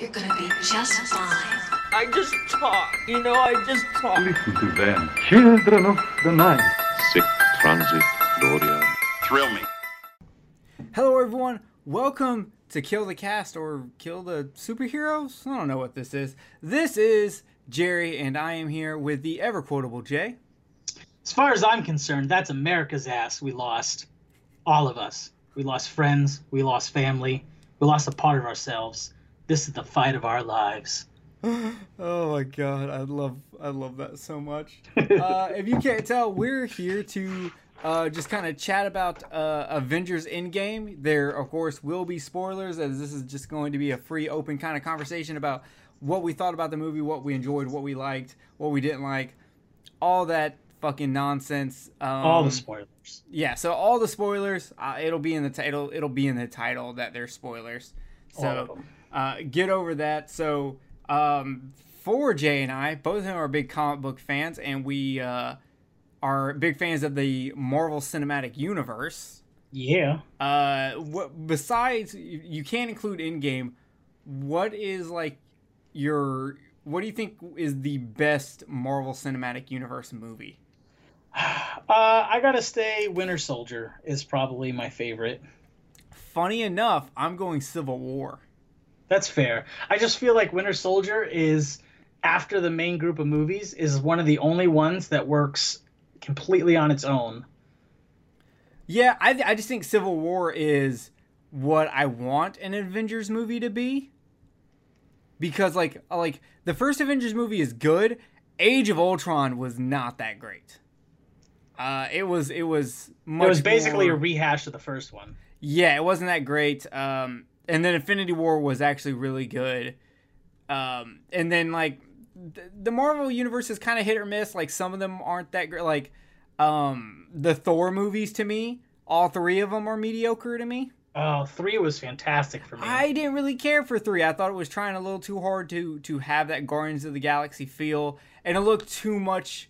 You're gonna be just fine. I just talk. You know, I just talk. Listen to them, children of the night. Sic transit gloria. Thrill me. Hello, everyone. Welcome to Kill the Cast or Kill the Superheroes. I don't know what this is. This is Jerry, and I am here with the ever quotable Jay. As far as I'm concerned, that's America's ass we lost. All of us. We lost friends. We lost family. We lost a part of ourselves. This is the fight of our lives. Oh my god, I love I love that so much. uh, if you can't tell, we're here to uh, just kind of chat about uh, Avengers Endgame. There, of course, will be spoilers, as this is just going to be a free, open kind of conversation about what we thought about the movie, what we enjoyed, what we liked, what we didn't like, all that fucking nonsense. Um, All the spoilers. yeah, so all the spoilers, uh, it'll be in the title. It'll be in the title that they're spoilers. All of So them. Uh, get over that. So um, for Jay and I, both of them are big comic book fans, and we uh, are big fans of the Marvel Cinematic Universe. Yeah. Uh, what besides you, can't include Endgame. What is like your what do you think is the best Marvel Cinematic Universe movie? Uh, I gotta stay. Winter Soldier is probably my favorite. Funny enough, I'm going Civil War. That's fair. I just feel like Winter Soldier is after the main group of movies is one of the only ones that works completely on its own. Yeah, I, I just think Civil War is what I want an Avengers movie to be. Because like like the first Avengers movie is good. Age of Ultron was not that great. Uh, it was it was much it was basically more- a rehash of the first one. yeah, it wasn't that great. Um, and then Infinity War was actually really good. Um, and then like th- the Marvel universe is kind of hit or miss. Like some of them aren't that great. Like um, the Thor movies to me, all three of them are mediocre to me. Oh, three was fantastic for me. I didn't really care for three. I thought it was trying a little too hard to to have that Guardians of the Galaxy feel, and it looked too much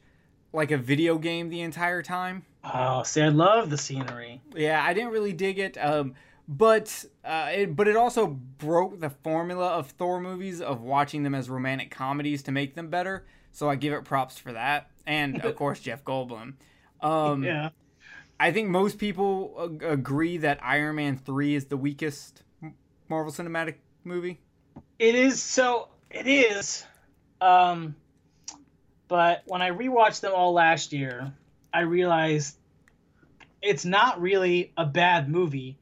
like a video game the entire time. Oh, see, I love the scenery. Yeah, I didn't really dig it. Um, but uh, it, but it also broke the formula of Thor movies of watching them as romantic comedies to make them better. So I give it props for that, and of course Jeff Goldblum. Um, Yeah. I think most people ag- agree that Iron Man three is the weakest Marvel Cinematic movie. It is so it is. Um but when I rewatched them all last year, I realized it's not really a bad movie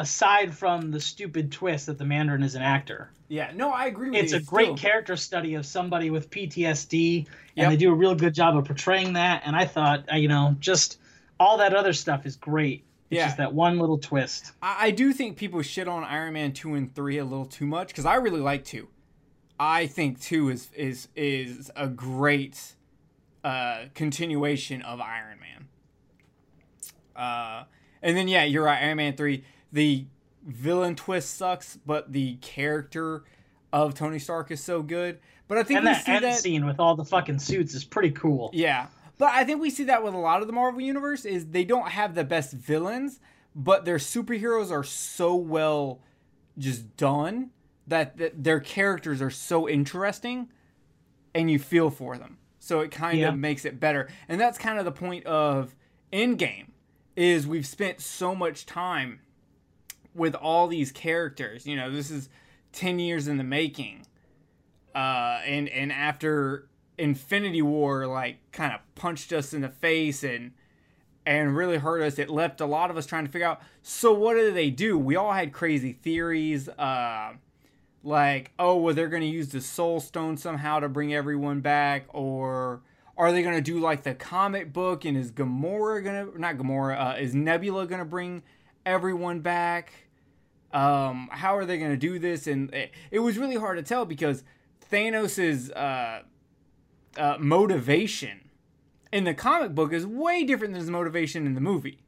aside from the stupid twist that the Mandarin is an actor. Yeah, no, I agree with It's you. It's a great still. character study of somebody with PTSD and Yep. they do a real good job of portraying that and I thought, uh, you know, just all that other stuff is great. It's Yeah. just that one little twist. I, I do think people shit on Iron Man two and three a little too much because I really like two. I think two is is is a great uh, continuation of Iron Man. Uh, and then yeah, you're right. Iron Man three, the villain twist sucks, but the character of Tony Stark is so good. But I think And we that see end that. scene with all the fucking suits is pretty cool. Yeah. But I think we see that with a lot of the Marvel universe is they don't have the best villains, but their superheroes are so well just done that, that their characters are so interesting and you feel for them. So it kind Yeah. of makes it better. And that's kind of the point of Endgame is we've spent so much time with all these characters. You know, this is 10 years in the making uh, and and after Infinity War like kind of punched us in the face and and really hurt us, it left a lot of us trying to figure out. So what do they do? We all had crazy theories, uh, like oh, well they're gonna use the Soul Stone somehow to bring everyone back, or are they gonna do like the comic book and is Gamora gonna not Gamora uh, is Nebula gonna bring everyone back? um, how are they going to do this? And it, it was really hard to tell because Thanos's uh, uh, motivation in the comic book is way different than his motivation in the movie.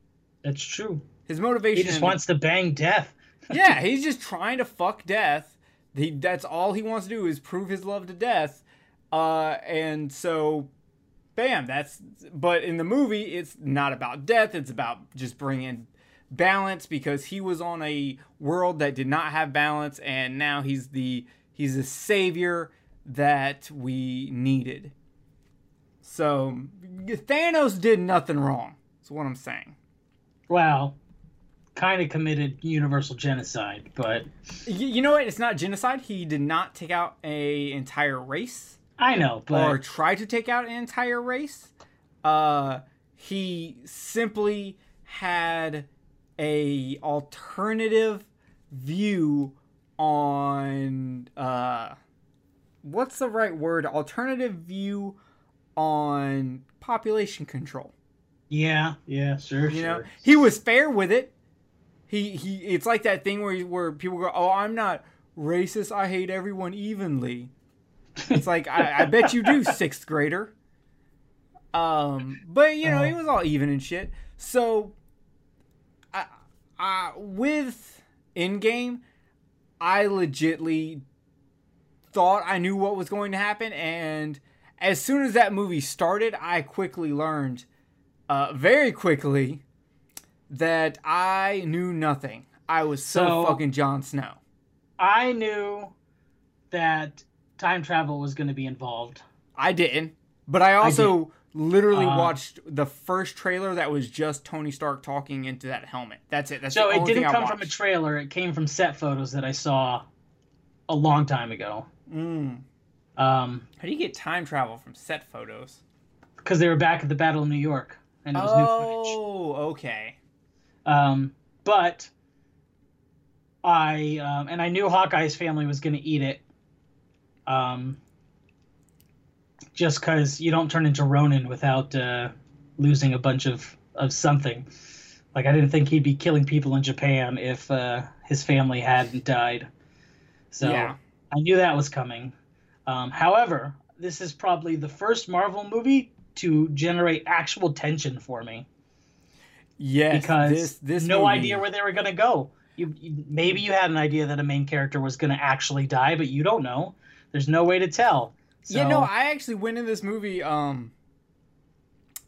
That's true. His motivation He just in the- wants to bang death. yeah, he's just trying to fuck death. He that's all he wants to do is prove his love to death. Uh, and so, bam, that's. But in the movie, it's not about death. It's about just bringing balance because he was on a world that did not have balance, and now he's the He's the savior that we needed. So Thanos did nothing wrong. That's what I'm saying. Well, kind of committed universal genocide, but Y- you know what? It's not genocide. He did not take out a entire race I know, but or try to take out an entire race. Uh, he simply had a alternative view on uh, what's the right word? Alternative view on population control. yeah, yeah, sure, You sure. know, he was fair with it. He he. It's like that thing where where people go, "Oh, I'm not racist. I hate everyone evenly." It's like I, I bet you do, sixth grader. Um, but you know, he was all even and shit. So, I with Endgame, I legitly thought I knew what was going to happen, and as soon as that movie started, I quickly learned, uh, very quickly, that I knew nothing. I was so, So- fucking Jon Snow. I knew that time travel was going to be involved. I didn't, but I also literally Uh, watched the first trailer that was just Tony Stark talking into that helmet. That's it. That's So it didn't come from a trailer. It came from set photos that I saw a long time ago. Mm. Um, How do you get time travel from set photos? because they were back at the Battle of New York, and it was new footage. Oh, okay. Um, but I um, and I knew Hawkeye's family was going to eat it. Um, just because you don't turn into Ronin without uh, losing a bunch of of something. Like I didn't think he'd be killing people in Japan if uh, his family hadn't died. So Yeah. I knew that was coming. Um, however, this is probably the first Marvel movie to generate actual tension for me Yes, because this this no movie- idea where they were going to go. You, you maybe you had an idea that a main character was going to actually die, but you don't know. There's no way to tell. So, Yeah, no, I actually went in this movie um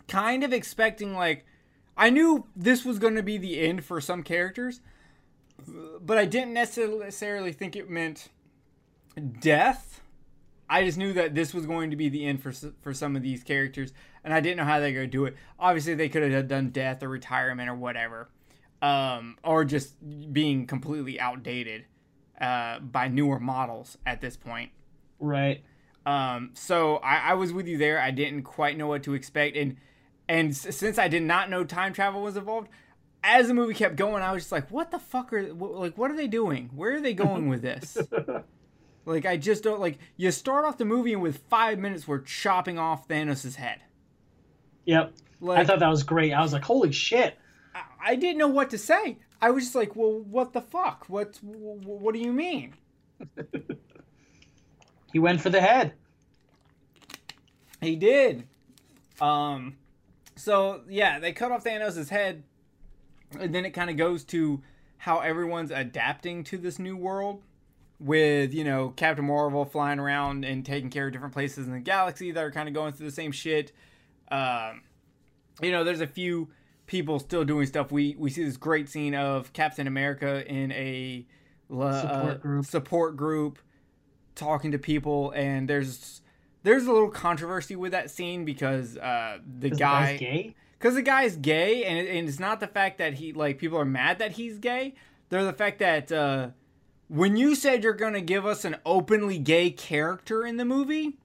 kind of expecting like I knew this was going to be the end for some characters, but I didn't necessarily think it meant death. I just knew that this was going to be the end for for some of these characters, and I didn't know how they were going to do it. Obviously, they could have done death or retirement or whatever, um, or just being completely outdated uh, by newer models at this point. right. Um, so I, I was with you there. I didn't quite know what to expect, and and s- since I did not know time travel was involved, as the movie kept going, I was just like, "What the fuck are like? What are they doing? Where are they going with this?" like, I just don't like. You start off the movie, and with five minutes, we're chopping off Thanos' head. Yep. Like, I thought that was great. I was like, holy shit. I, I didn't know what to say. I was just like, "Well, what the fuck? What wh- wh- what do you mean?" He went for the head. He did. Um, so yeah, they cut off Thanos' head, and then it kind of goes to how everyone's adapting to this new world, with you know Captain Marvel flying around and taking care of different places in the galaxy that are kind of going through the same shit. Um, you know, there's a few people still doing stuff. We we see this great scene of Captain America in a uh, Support group. support group talking to people, and there's there's a little controversy with that scene because uh, the guy guy's gay. because the guy's gay, and, it, and it's not the fact that he like people are mad that he's gay. They're the fact that uh, when you said you're gonna give us an openly gay character in the movie,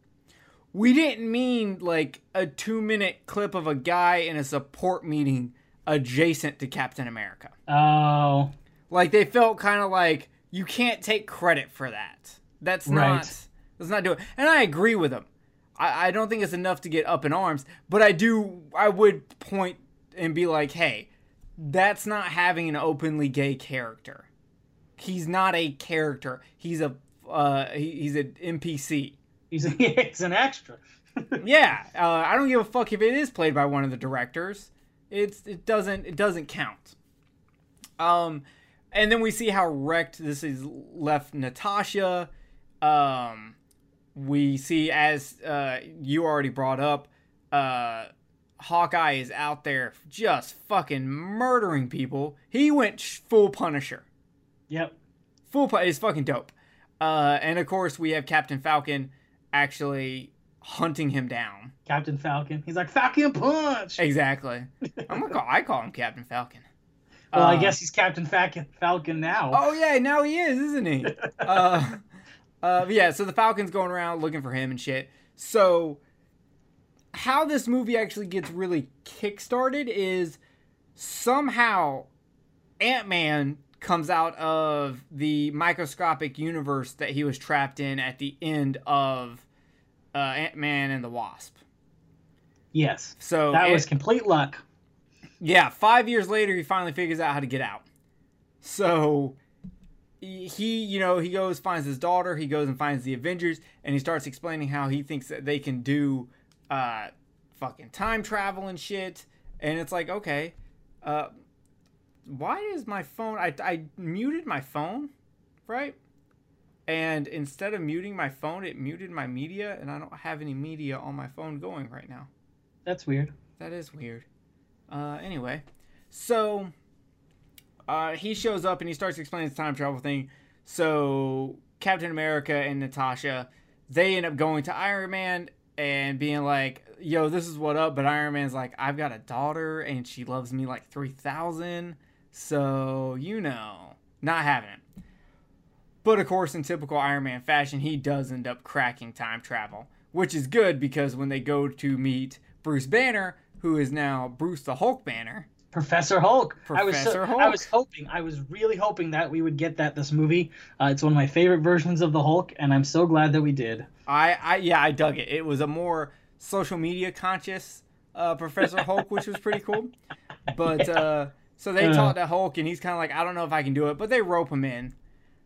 we didn't mean like a two minute clip of a guy in a support meeting adjacent to Captain America. Oh, Like they felt kind of like you can't take credit for that. That's Right. not. Let's not do it. And I agree with him. I, I don't think it's enough to get up in arms, but I do. I would point and be like, hey, that's not having an openly gay character. He's not a character. He's a uh, he, he's an NPC. he's, a, he's an extra. Yeah, uh, I don't give a fuck if it is played by one of the directors. It's it doesn't it doesn't count. Um, and then we see how wrecked this is left Natasha. Um, we see as uh, you already brought up, uh, Hawkeye is out there just fucking murdering people. He went sh- full Punisher Yep. full play is fucking dope. Uh, and of course, we have Captain Falcon actually hunting him down. Captain Falcon. He's like Falcon Punch. Exactly. I'm gonna call. I call him Captain Falcon. well, I Uh, guess he's Captain Falcon Falcon now. Oh yeah, now he is, isn't he? uh, uh, yeah. So the Falcon's going around looking for him and shit. So how this movie actually gets really kickstarted is somehow Ant Man comes out of the microscopic universe that he was trapped in at the end of uh, Ant Man and the Wasp. Yes. So That Ant- was complete luck. yeah, five years later, he finally figures out how to get out. So he, you know, he goes finds his daughter. He goes and finds the Avengers, and he starts explaining how he thinks that they can do, uh, fucking time travel and shit. And it's like, okay, uh, why is my phone? I I muted my phone, right? And instead of muting my phone, it muted my media, and I don't have any media on my phone going right now. That's weird. That is weird. Uh, anyway, so uh, he shows up and he starts explaining the time travel thing. So Captain America and Natasha, they end up going to Iron Man and being like, "Yo, this is what up." But Iron Man's like, "I've got a daughter and she loves me like three thousand, so you know, not having it." But of course, in typical Iron Man fashion, he does end up cracking time travel, which is good because when they go to meet Bruce Banner, who is now Bruce the Hulk Banner, Professor Hulk. I was so, Hulk. I was hoping. I was really hoping that we would get that this movie. Uh, it's one of my favorite versions of the Hulk, and I'm so glad that we did. I, I yeah, I dug it. It was a more social media conscious uh, Professor Hulk, which was pretty cool. But uh, so they talk to Hulk, and he's kind of like, I don't know if I can do it, but they rope him in.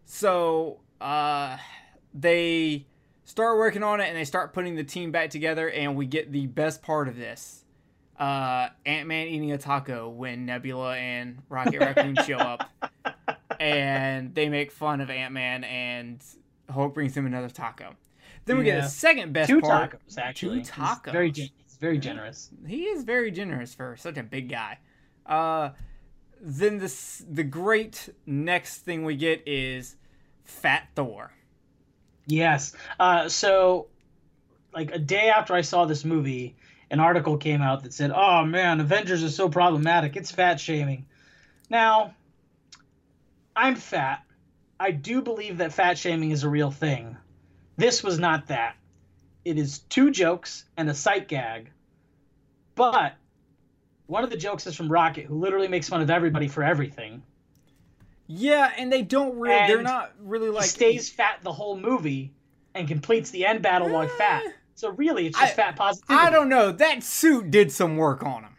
So uh, they start working on it, and they start putting the team back together, and we get the best part of this. Uh, Ant Man eating a taco when Nebula and Rocket Raccoon show up, and they make fun of Ant Man, and Hulk brings him another taco. Then we get Yeah. the second best Two part. tacos, actually. Two He's tacos. Very, gen- he's very generous. He is very generous for such a big guy. Uh, then this the great next thing we get is Fat Thor. Yes. Uh, so, like a day after I saw this movie, an article came out that said, "Oh man, Avengers is so problematic. It's fat shaming." Now, I'm fat. I do believe that fat shaming is a real thing. This was not that. It is two jokes and a sight gag. But one of the jokes is from Rocket, who literally makes fun of everybody for everything. Yeah, and they don't really. They're not really like he stays fat the whole movie and completes the end battle while fat. Eh. So really, it's just I- fat positivity. I don't know. That suit did some work on him.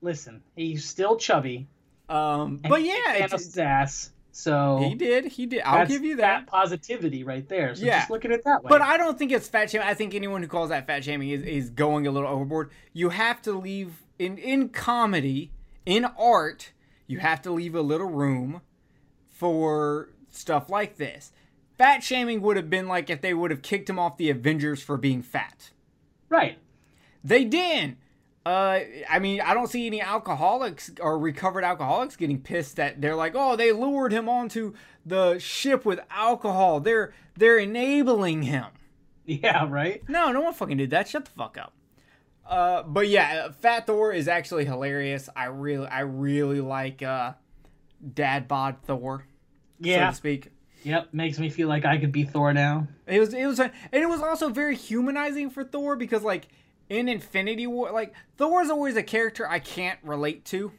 listen. He's still chubby, Um, but yeah, it's- Thanos' ass. So he did. He did. I'll give you fat that. positivity right there. So Yeah. just look at it that way. But I don't think it's fat shaming. I think anyone who calls that fat shaming is, is going a little overboard. You have to leave in in comedy, in art, you have to leave a little room for stuff like this. Fat shaming would have been like if they would have kicked him off the Avengers for being fat. right. They didn't. Uh, I mean, I don't see any alcoholics or recovered alcoholics getting pissed that they're like, oh, they lured him onto the ship with alcohol. They're they're enabling him. Yeah. Right. No, no one fucking did that. Shut the fuck up. Uh, but yeah, Fat Thor is actually hilarious. I really, I really like uh, Dad Bod Thor, so to speak. Yep. Makes me feel like I could be Thor now. It was, it was, and it was also very humanizing for Thor because, like, in Infinity War, like Thor is always a character I can't relate to.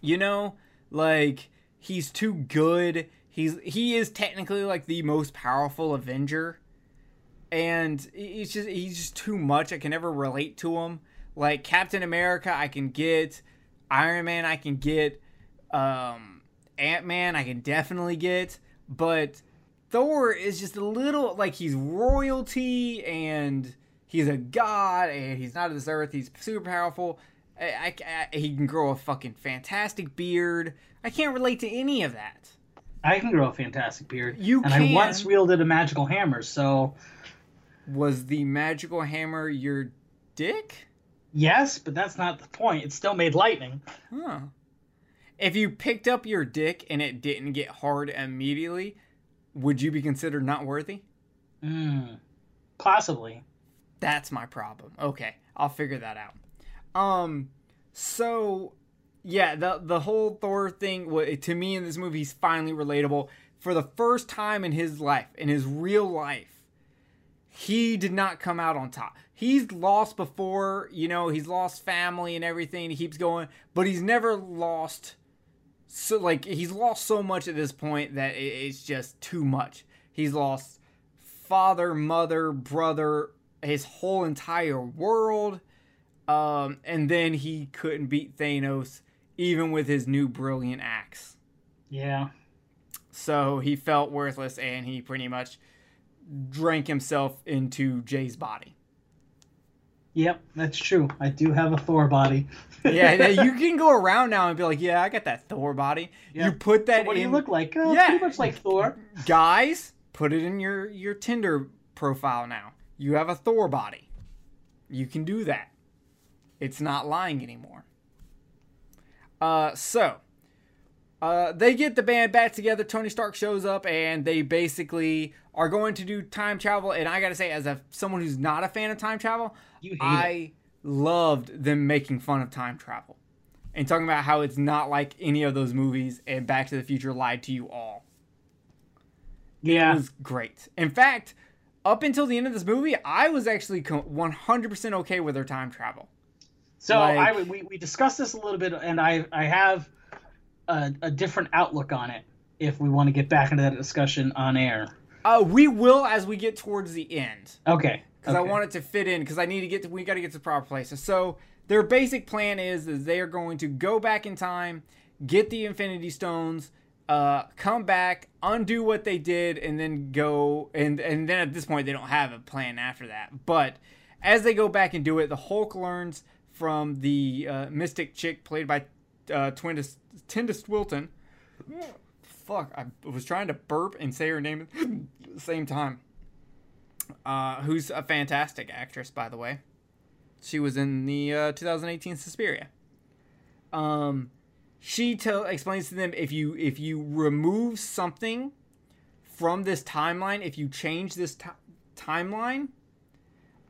You know, like he's too good. He's he is technically like the most powerful Avenger, and he's just he's just too much. I can never relate to him. Like Captain America, I can get. Iron Man, I can get. Um, Ant Man, I can definitely get, but Thor is just a little like he's royalty and he's a god and he's not of this earth. He's super powerful. I, I- I- he can grow a fucking fantastic beard. I can't relate to any of that. I can grow a fantastic beard. You and can. I once wielded a magical hammer. So Was the magical hammer your dick? yes, but that's not the point. It still made lightning. Huh. If you picked up your dick and it didn't get hard immediately, would you be considered not worthy? Mm, possibly. That's my problem. Okay, I'll figure that out. Um, so yeah, the the whole Thor thing to me in this movie, he's finally relatable for the first time in his life, in his real life. He did not come out on top. He's lost before, you know, he's lost family and everything. He keeps going, but he's never lost. So like he's lost so much at this point that it's just too much. He's lost father, mother, brother, his whole entire world. Um, and then he couldn't beat Thanos even with his new brilliant axe. Yeah. So he felt worthless and he pretty much drank himself into Jay's body. Yep, that's true. I do have a Thor body. Yeah, you can go around now and be like, "Yeah, I got that Thor body." You put that in what do in you look like? Uh, Yeah. Pretty much like Thor. guys, put it in your your Tinder profile now. You have a Thor body. You can do that. It's not lying anymore. Uh, so uh, they get the band back together. Tony Stark shows up, and they basically are going to do time travel. And I gotta say, as a someone who's not a fan of time travel, I it. loved them making fun of time travel and talking about how it's not like any of those movies. And Back to the Future lied to you all Yeah. was great. In fact, up until the end of this movie, I was actually 100% okay with their time travel. So Like- I we, we discussed this a little bit, and I I have a, a different outlook on it. If we want to get back into that discussion on air, Uh, we will as we get towards the end okay. because I want it to fit in because I need to get to we got to get to the proper places. So their basic plan is is they are going to go back in time, get the Infinity Stones, uh, come back, undo what they did, and then go and and then at this point they don't have a plan after that. But as they go back and do it, the Hulk learns from the uh, Mystic chick played by uh, Twinda Tinda Swilton. Fuck, I was trying to burp and say her name at the same time. Uh, who's a fantastic actress, by the way. She was in the uh, 2018 Suspiria. Um, she tell explains to them if you if you remove something from this timeline, if you change this ti- timeline,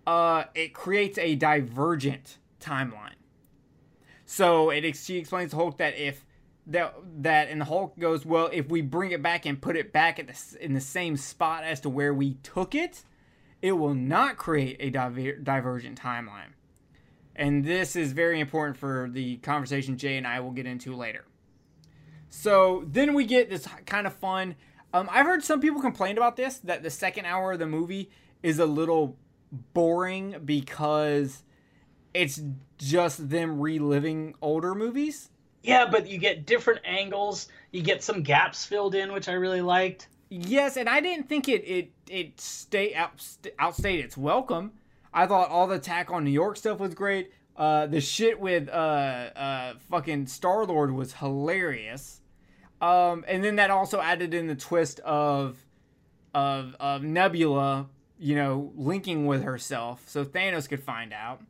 uh, it creates a divergent timeline. So it she explains to Hulk that if that that and the Hulk goes, well, if we bring it back and put it back at the in the same spot as to where we took it, it will not create a diver- divergent timeline. And this is very important for the conversation Jay and I will get into later. So then we get this kind of fun. Um, I've heard some people complain about this that the second hour of the movie is a little boring because it's just them reliving older movies. Yeah, but you get different angles. You get some gaps filled in, which I really liked. Yes, and I didn't think it it it stay out, outstayed its welcome. I thought all the attack on New York stuff was great. Uh, the shit with uh uh fucking Star Lord was hilarious. Um, and then that also added in the twist of of of Nebula, you know, linking with herself, so Thanos could find out.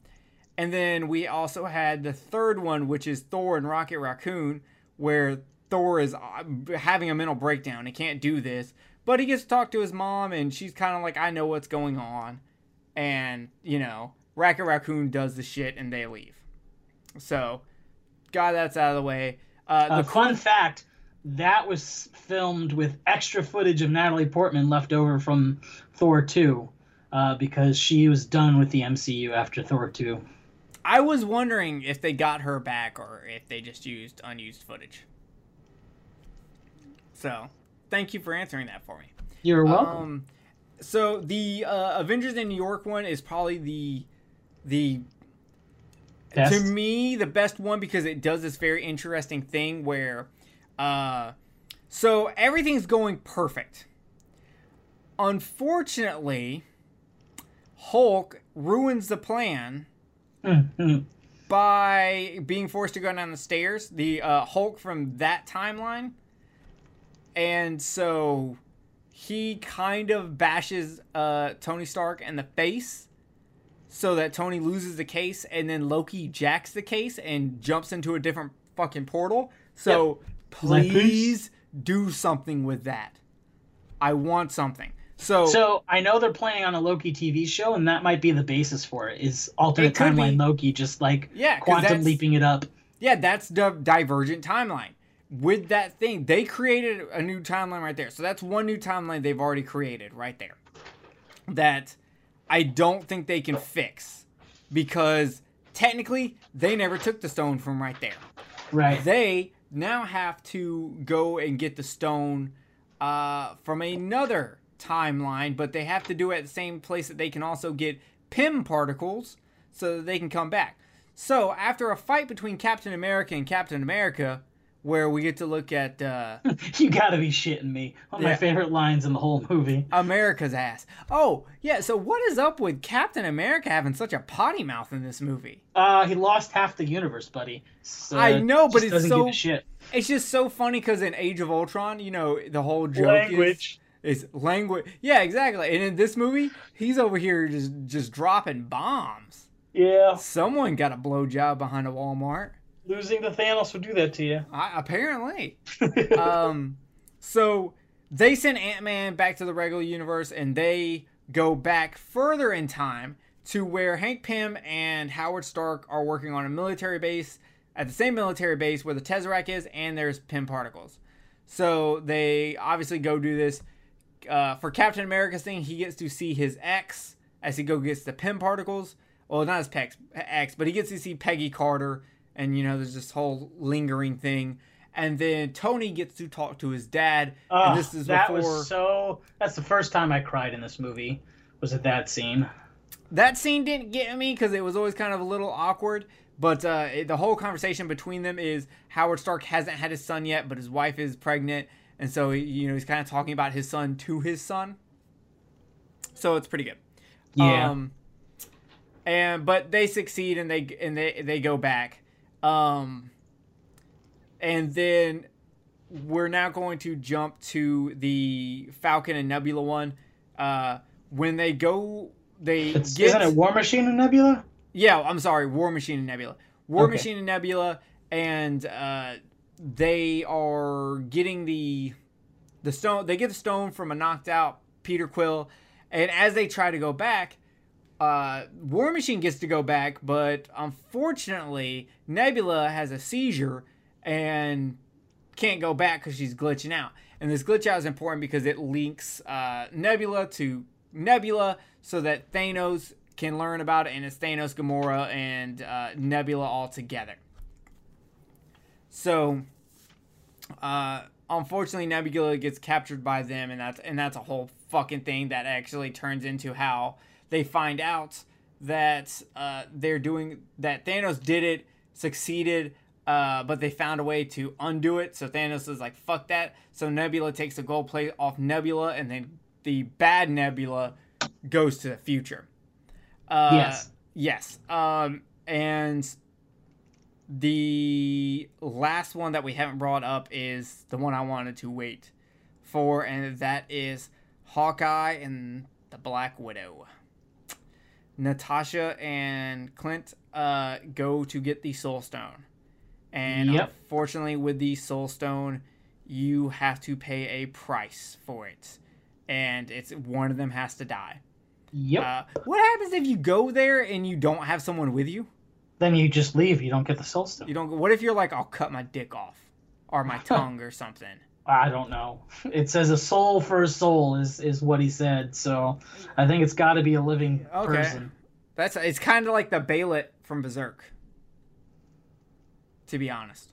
And then we also had the third one, which is Thor and Rocket Raccoon, where Thor is uh, having a mental breakdown. He can't do this, but he gets to talk to his mom, and she's kind of like, "I know what's going on," and you know, Rocket Raccoon does the shit, and they leave. So, got that's out of the way. Uh, Uh, the fun fact: that was filmed with extra footage of Natalie Portman left over from Thor 2, uh, because she was done with the MCU after Thor 2. I was wondering if they got her back or if they just used unused footage. So, thank you for answering that for me. You're welcome. Um, so the uh, Avengers in New York one is probably the the Best? to me the best one because it does this very interesting thing where uh so everything's going perfect. Unfortunately, Hulk ruins the plan. By being forced to go down the stairs. The uh, Hulk from that timeline, and so he kind of bashes uh, Tony Stark in the face, so that Tony loses the case, and then Loki jacks the case and jumps into a different fucking portal. So Like, please do something with that. I want something. So, So I know they're planning on a Loki TV show, and that might be the basis for it. Is alternate It timeline be. Loki just like Yeah, quantum leaping it up? yeah, that's the divergent timeline. With that thing, they created a new timeline right there. So that's one new timeline they've already created right there. That I don't think they can fix because technically they never took the stone from right there. Right. They now have to go and get the stone uh, from another timeline, but they have to do it at the same place that they can also get Pym particles so that they can come back. So after a fight between Captain America and Captain America, where we get to look at uh, you gotta be shitting me. One of Yeah. my favorite lines in the whole movie. America's ass. Oh yeah, so what is up with Captain America having such a potty mouth in this movie? Uh, he lost half the universe, buddy. So I know, but just it's doesn't so- give a shit. It's just so funny because in Age of Ultron, you know, the whole joke Language. is is language. Yeah, exactly. And in this movie, he's over here just just dropping bombs. Yeah, Someone got a blowjob behind a Walmart. losing to Thanos would do that to you. I, apparently. um, so they send Ant Man back to the regular universe, and they go back further in time to where Hank Pym and Howard Stark are working on a military base at the same military base where the Tesseract is, and there's Pym particles. So they obviously go do this. Uh, for Captain America's thing, he gets to see his ex as he go gets the Pym particles. Well, not his pex, ex, but he gets to see Peggy Carter, and you know there's this whole lingering thing. And then Tony gets to talk to his dad, Oh, and this is that before was so. That's the first time I cried in this movie. Was at that scene. that scene didn't get me because it was always kind of a little awkward. But uh, it- the whole conversation between them is Howard Stark hasn't had his son yet, but his wife is pregnant, and so he, you know he's kind of talking about his son to his son. So it's pretty good. Yeah. Um, and but they succeed and they and they they go back. Um, and then we're now going to jump to the Falcon and Nebula one. Uh, when they go, they It's, get isn't it War Machine and Nebula? yeah, I'm sorry, War Machine and Nebula. War Okay. Machine and Nebula, and uh, they are getting the the stone. They get the stone from a knocked out Peter Quill, and as they try to go back, uh, War Machine gets to go back, but unfortunately, Nebula has a seizure and can't go back because she's glitching out. And this glitch out is important because it links uh, Nebula to Nebula so that Thanos can learn about it, and it's Thanos, Gamora, and uh, Nebula all together. So, uh, unfortunately, Nebula gets captured by them, and that's and that's a whole fucking thing that actually turns into how they find out that uh, they're doing that Thanos did it, succeeded, uh, but they found a way to undo it. So Thanos is like, "Fuck that!" So Nebula takes the gold plate off Nebula, and then the bad Nebula goes to the future. Uh, Yes. Yes. Um, and the last one that we haven't brought up is the one I wanted to wait for, and that is Hawkeye and the Black Widow. Natasha and Clint uh, go to get the Soul Stone. And Yep. unfortunately, with the Soul Stone, you have to pay a price for it. And it's one of them has to die. Yep. Uh, what happens if you go there and you don't have someone with you? Then you just leave. You don't get the soul stone. You don't. What if you're like, I'll cut my dick off, or my tongue, or something? I don't know. It says a soul for a soul is is what he said. So I think it's got to be a living Okay. person. That's. It's kind of like the Behelit from Berserk. To be honest,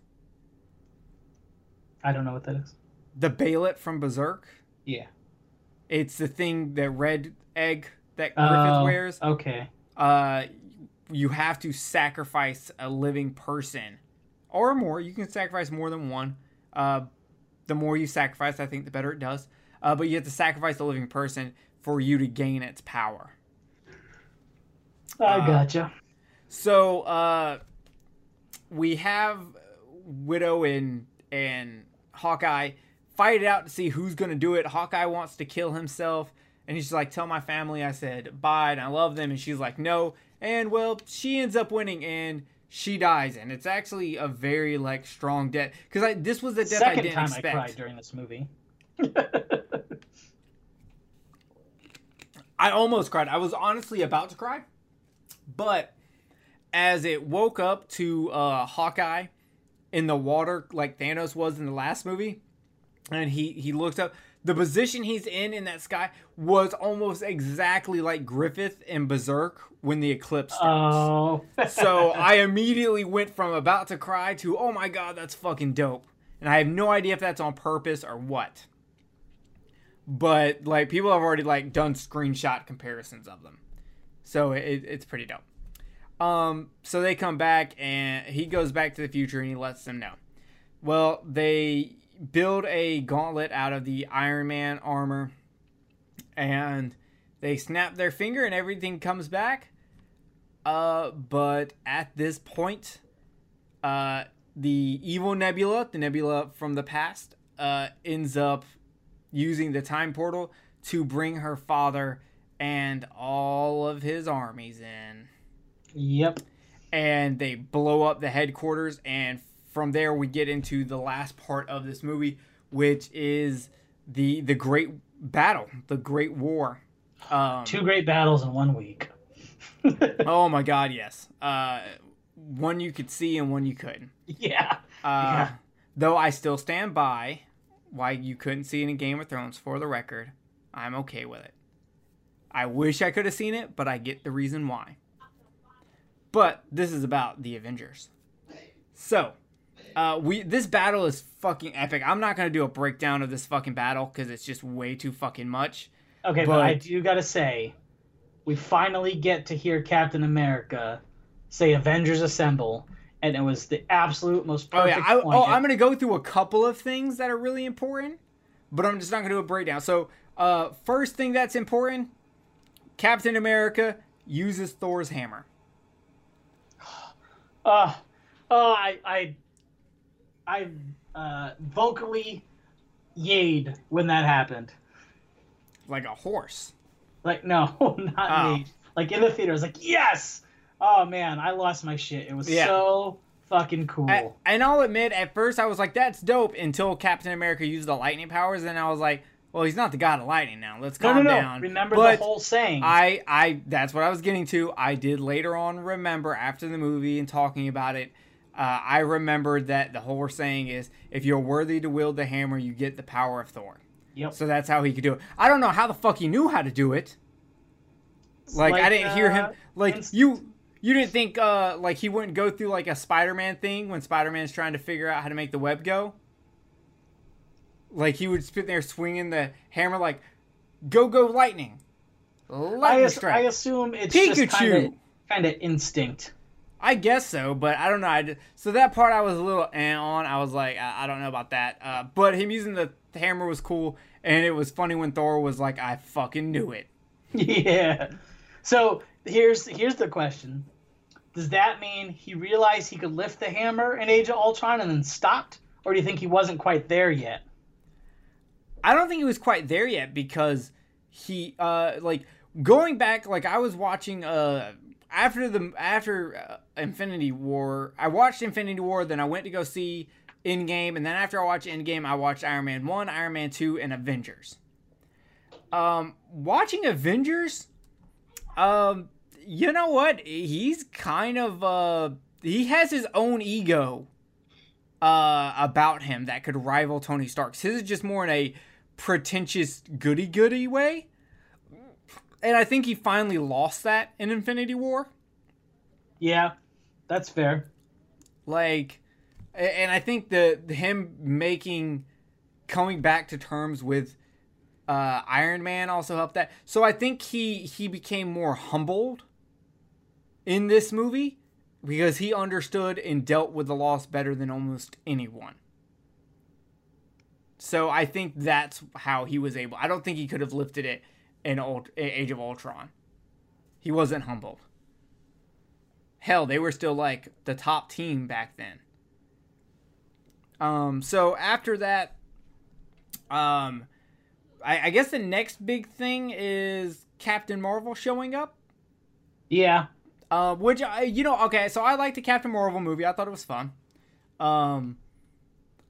I don't know what that is. the Behelit from Berserk. Yeah. It's the thing, the red egg that Griffith Oh, wears. Okay. Uh, you have to sacrifice a living person, or more. You can sacrifice more than one. Uh, the more you sacrifice, I think, the better it does. Uh, but you have to sacrifice a living person for you to gain its power. I Uh, gotcha. So uh, we have Widow and and Hawkeye fight it out to see who's gonna do it. Hawkeye wants to kill himself, and he's like, "Tell my family I said bye and I love them." And she's like, "No." And well, she ends up winning and she dies, and it's actually a very like strong death because I this was the death I didn't time expect. I cried during this movie. I almost cried. I was honestly about to cry, but as it woke up to uh, Hawkeye in the water, like Thanos was in the last movie, and he he looked up. The position he's in in that sky was almost exactly like Griffith in Berserk when the eclipse starts. Oh. so I immediately went from about to cry to oh my god, that's fucking dope. And I have no idea if that's on purpose or what. But like people have already like done screenshot comparisons of them. So it, it's pretty dope. Um, so they come back and he goes back to the future and he lets them know. Well, they build a gauntlet out of the Iron Man armor and they snap their finger and everything comes back. Uh, but at this point, uh, the evil Nebula, the Nebula from the past, uh, ends up using the time portal to bring her father and all of his armies in Yep. and they blow up the headquarters and from there we get into the last part of this movie which is the the great battle the great war. Um, Two great battles in one week. oh my god yes. Uh, one you could see and one you couldn't. Yeah. uh, Yeah. though i still stand by why you couldn't see it in game of thrones for the record. I'm okay with it. I wish i could have seen it but i get the reason why. But this is about the avengers. So uh, we this battle is fucking epic i'm not gonna do a breakdown of this fucking battle because it's just way too fucking much Okay, but, But- I do gotta say, we finally get to hear Captain America say "Avengers Assemble," and it was the absolute most perfect. Oh yeah, I, oh I'm gonna go through a couple of things that are really important, but I'm just not gonna do a breakdown. So, uh, first thing that's important, Captain America uses Thor's hammer. Uh, oh, I, I, I uh, vocally yayed when that happened. like a horse. Like, no, not Oh. me. Like in the theater, I was like, yes. Oh man, I lost my shit. It was Yeah. so fucking cool. I, and I'll admit, at first I was like, "That's dope," until Captain America used the lightning powers, and I was like, "Well, he's not the god of lightning now. Let's no, calm no, no. down." Remember But the whole saying. I, I, that's what I was getting to. I did later on remember after the movie and talking about it. Uh, I remembered that the whole saying is, "If you're worthy to wield the hammer, you get the power of Thor." yep. So that's how he could do it. I don't know how the fuck he knew how to do it. Like, I didn't hear him. uh, Like inst- you, you didn't think uh like he wouldn't go through like a Spider-Man thing when Spider-Man's trying to figure out how to make the web go. Like he would sit there swinging the hammer like, "Go go lightning, I, lightning as- strike." I assume it's just Pikachu. kind of kind of instinct. I guess so, but I don't know. I d- so that part I was a little eh on. I was like, I, I don't know about that. Uh, but him using the hammer was cool, and it was funny when Thor was like, "I fucking knew it." yeah. So here's here's the question: Does that mean he realized he could lift the hammer in Age of Ultron and then stopped, or do you think he wasn't quite there yet? I don't think he was quite there yet because he uh like going back like I was watching uh after the after uh, Infinity War I watched Infinity War then I went to go see Endgame and then after I watched Endgame I watched Iron Man 1, Iron Man 2 and Avengers. Um watching Avengers um you know what he's kind of uh he has his own ego uh, about him that could rival Tony Stark's. His is just more in a pretentious goody goody way. And I think he finally lost that in Infinity War. Yeah, that's fair. Like, and I think the, him making coming back to terms with uh, Iron Man also helped that. So I think he he became more humbled in this movie because he understood and dealt with the loss better than almost anyone. So I think that's how he was able. I don't think he could have lifted it in Ult- Age of Ultron. He wasn't humbled. Hell, they were still like the top team back then. Um, so after that, um, I, I guess the next big thing is Captain Marvel showing up. Yeah, Uh, which I, you know, okay, so I liked the Captain Marvel movie. I thought it was fun. Um,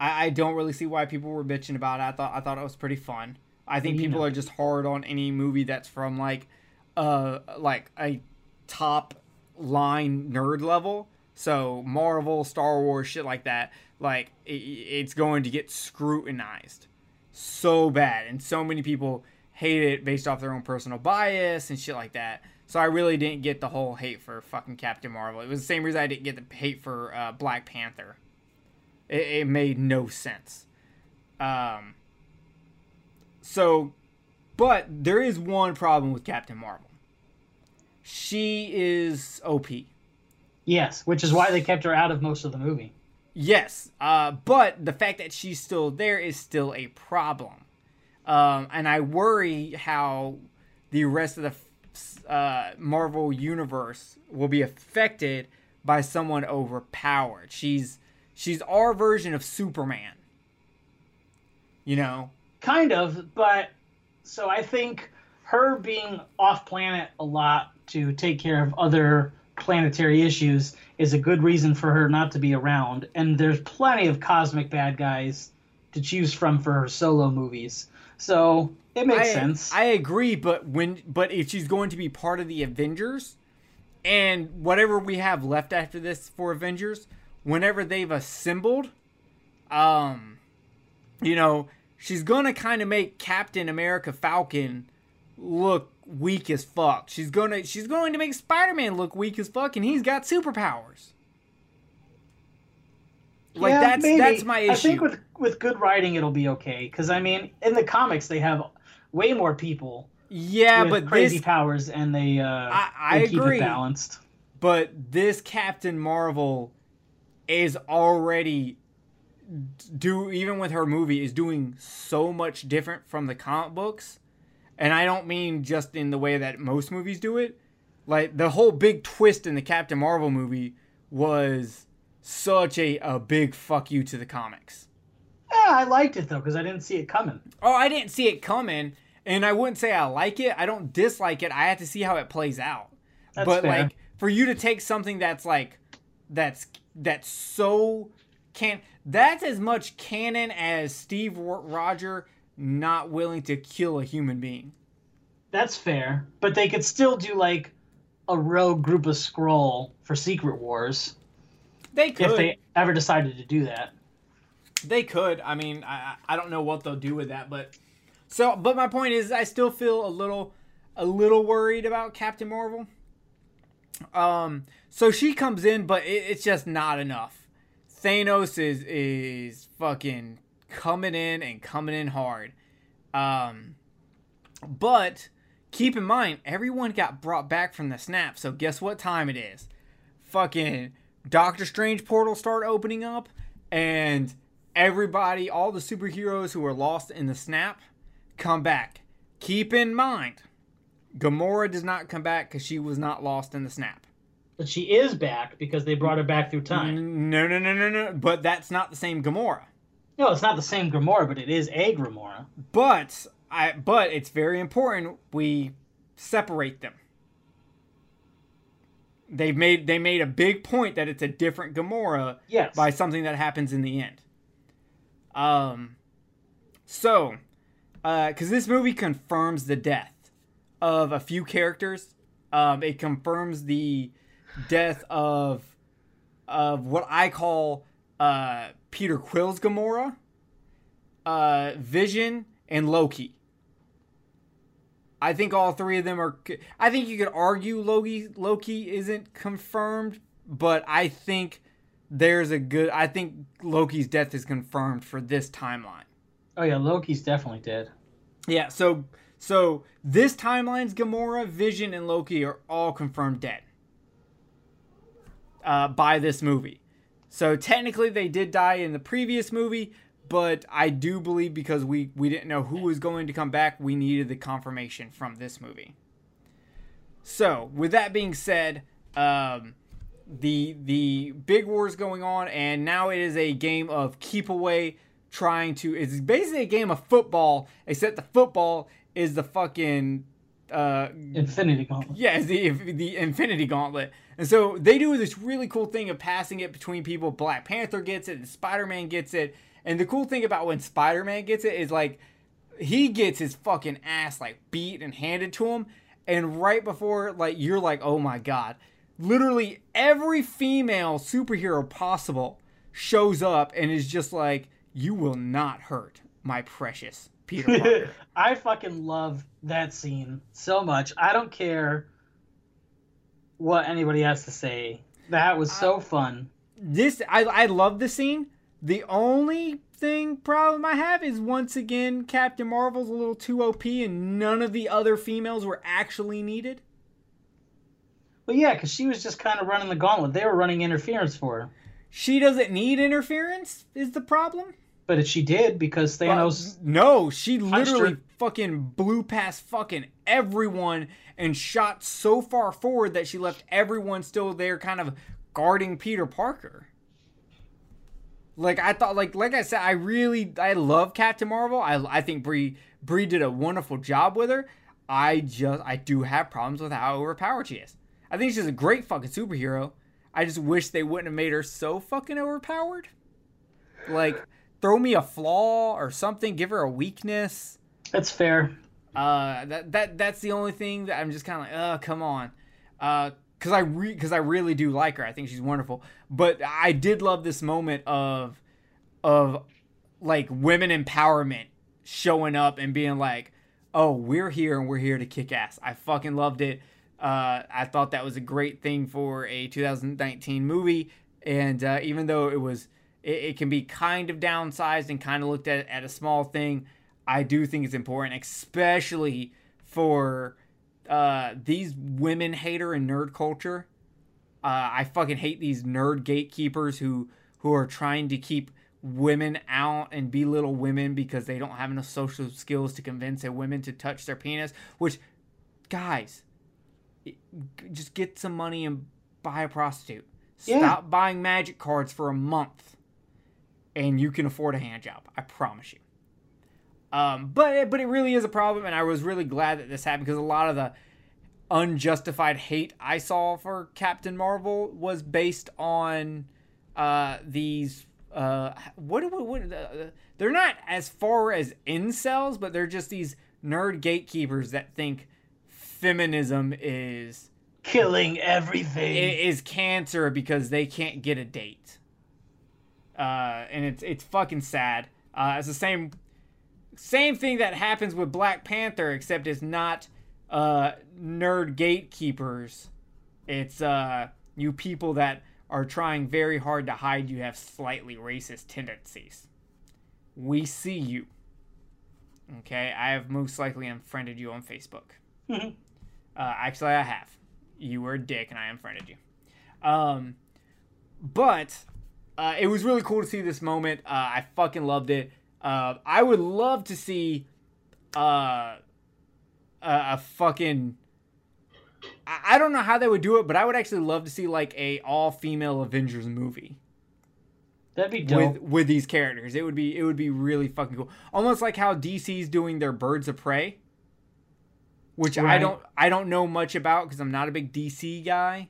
I, I don't really see why people were bitching about it. I thought I thought it was pretty fun. I think people know. are just hard on any movie that's from like uh like a top line nerd level. So Marvel, Star Wars, shit like that, like i it's going to get scrutinized so bad, and so many people hate it based off their own personal bias and shit like that. So I really didn't get the whole hate for fucking Captain Marvel. It was the same reason I didn't get the hate for uh, Black Panther. It, it made no sense. Um. So, but there is one problem with Captain Marvel. She is OP. Yes, which is why they kept her out of most of the movie. Yes, uh, but the fact that she's still there is still a problem, um, and I worry how the rest of the uh, Marvel universe will be affected by someone overpowered. She's she's our version of Superman. You know, Kind of, but so I think her being off planet a lot to take care of other planetary issues is a good reason for her not to be around. And there's plenty of cosmic bad guys to choose from for her solo movies. So it makes I, sense. I agree, but when but if she's going to be part of the Avengers, and whatever we have left after this for Avengers, whenever they've assembled, um, you know, she's gonna kind of make Captain America Falcon look weak as fuck. She's gonna she's going to make Spider Man look weak as fuck, and he's got superpowers. Like Yeah, that's maybe. that's my issue. I think with with good writing it'll be okay because I mean in the comics they have way more people yeah, with but crazy this powers and they uh I- I they agree. balanced. but this Captain Marvel is already do even with her movie is doing so much different from the comic books. And I don't mean just in the way that most movies do it. Like the whole big twist in the Captain Marvel movie was such a, a big fuck you to the comics. Yeah, I liked it though because I didn't see it coming. Oh, I didn't see it coming, and I wouldn't say I like it. I don't dislike it. I have to see how it plays out. That's but fair. like for you to take something that's like that's that's so can that's as much canon as Steve Ro- Roger not willing to kill a human being. That's fair, but they could still do like a rogue group of Skrull for Secret Wars They could. if they ever decided to do that. They could. I mean, I I don't know what they'll do with that, but so. But my point is, I still feel a little, a little worried about Captain Marvel. Um. So she comes in, but it, it's just not enough. Thanos is is fucking coming in and coming in hard. Um. But keep in mind, everyone got brought back from the snap. So guess what time it is? Fucking Doctor Strange portal start opening up, and everybody, all the superheroes who were lost in the snap, come back. Keep in mind, Gamora does not come back because she was not lost in the snap. But she is back because they brought her back through time. No, no, no, no, no. But that's not the same Gamora. No, it's not the same Gamora, but it is a Gamora. But I, but it's very important we separate them. They've made they made a big point that it's a different Gamora Yes. by something that happens in the end. Um, so, uh, because this movie confirms the death of a few characters, um, it confirms the death of of what I call uh, Peter Quill's Gamora, uh, Vision, and Loki. I think all three of them are. I think you could argue Loki Loki isn't confirmed, but I think there's a good. I think Loki's death is confirmed for this timeline. Oh yeah, Loki's definitely dead. Yeah, so so this timeline's Gamora, Vision, and Loki are all confirmed dead uh, by this movie. So technically, they did die in the previous movie, but I do believe because we we didn't know who was going to come back, we needed the confirmation from this movie. So with that being said, um, the the big war's going on, and now it is a game of keep away, trying to. It's basically a game of football, except the football is the fucking uh, Infinity Gauntlet. yeah, the the Infinity Gauntlet. And so they do this really cool thing of passing it between people. Black Panther gets it, and Spider Man gets it. And the cool thing about when Spider Man gets it is like he gets his fucking ass like beat and handed to him, and right before like you're like, oh my god, literally every female superhero possible shows up and is just like, you will not hurt my precious Peter Parker. I fucking love that scene so much. I don't care what anybody has to say. That was so fun. this I I love the scene. The only thing problem I have is once again Captain Marvel's a little too OP and none of the other females were actually needed. Well, yeah, because she was just kind of running the gauntlet. They were running interference for her. She doesn't need interference is the problem. But she did because Thanos. No, she literally. Fucking blew past fucking everyone and shot so far forward that she left everyone still there kind of guarding Peter Parker. Like I thought like like I said I really I love Captain Marvel. I I think Brie Brie did a wonderful job with her. I just I do have problems with how overpowered she is. I think she's a great fucking superhero. I just wish they wouldn't have made her so fucking overpowered. Like throw me a flaw or something, give her a weakness. That's fair. Uh, that that that's the only thing that I'm just kind of like, oh, come on, uh, because I re because I really do like her. I think she's wonderful. But I did love this moment of of like women empowerment showing up and being like, oh, we're here and we're here to kick ass. I fucking loved it. Uh, I thought that was a great thing for a 2019 movie, and uh, even though it was, it, it can be kind of downsized and kind of looked at at a small thing. I do think it's important, especially for uh, these women hater and nerd culture. Uh, I fucking hate these nerd gatekeepers who who are trying to keep women out and belittle women because they don't have enough social skills to convince a woman to touch their penis. Which, guys, just get some money and buy a prostitute. Yeah. Stop buying magic cards for a month, and you can afford a hand job. I promise you. Um, but but it really is a problem, and I was really glad that this happened because a lot of the unjustified hate I saw for Captain Marvel was based on uh, these. Uh, what do we, what, uh, they're not as far as incels, but they're just these nerd gatekeepers that think feminism is Killing everything. is cancer because they can't get a date. Uh, and it's it's fucking sad. Uh, it's the same same thing that happens with Black Panther, except it's not uh, nerd gatekeepers. It's uh, you people that are trying very hard to hide you have slightly racist tendencies. We see you. Okay, I have most likely unfriended you on Facebook. uh, actually, I have. You were a dick, and I unfriended you. Um, but uh, it was really cool to see this moment. Uh, I fucking loved it. Uh, I would love to see uh, a, a fucking. I I don't know how they would do it, but I would actually love to see like a all female Avengers movie That'd be dope. with with these characters. It would be it would be really fucking cool. Almost like how DC's doing their Birds of Prey, which I don't I don't know much about because I'm not a big DC guy,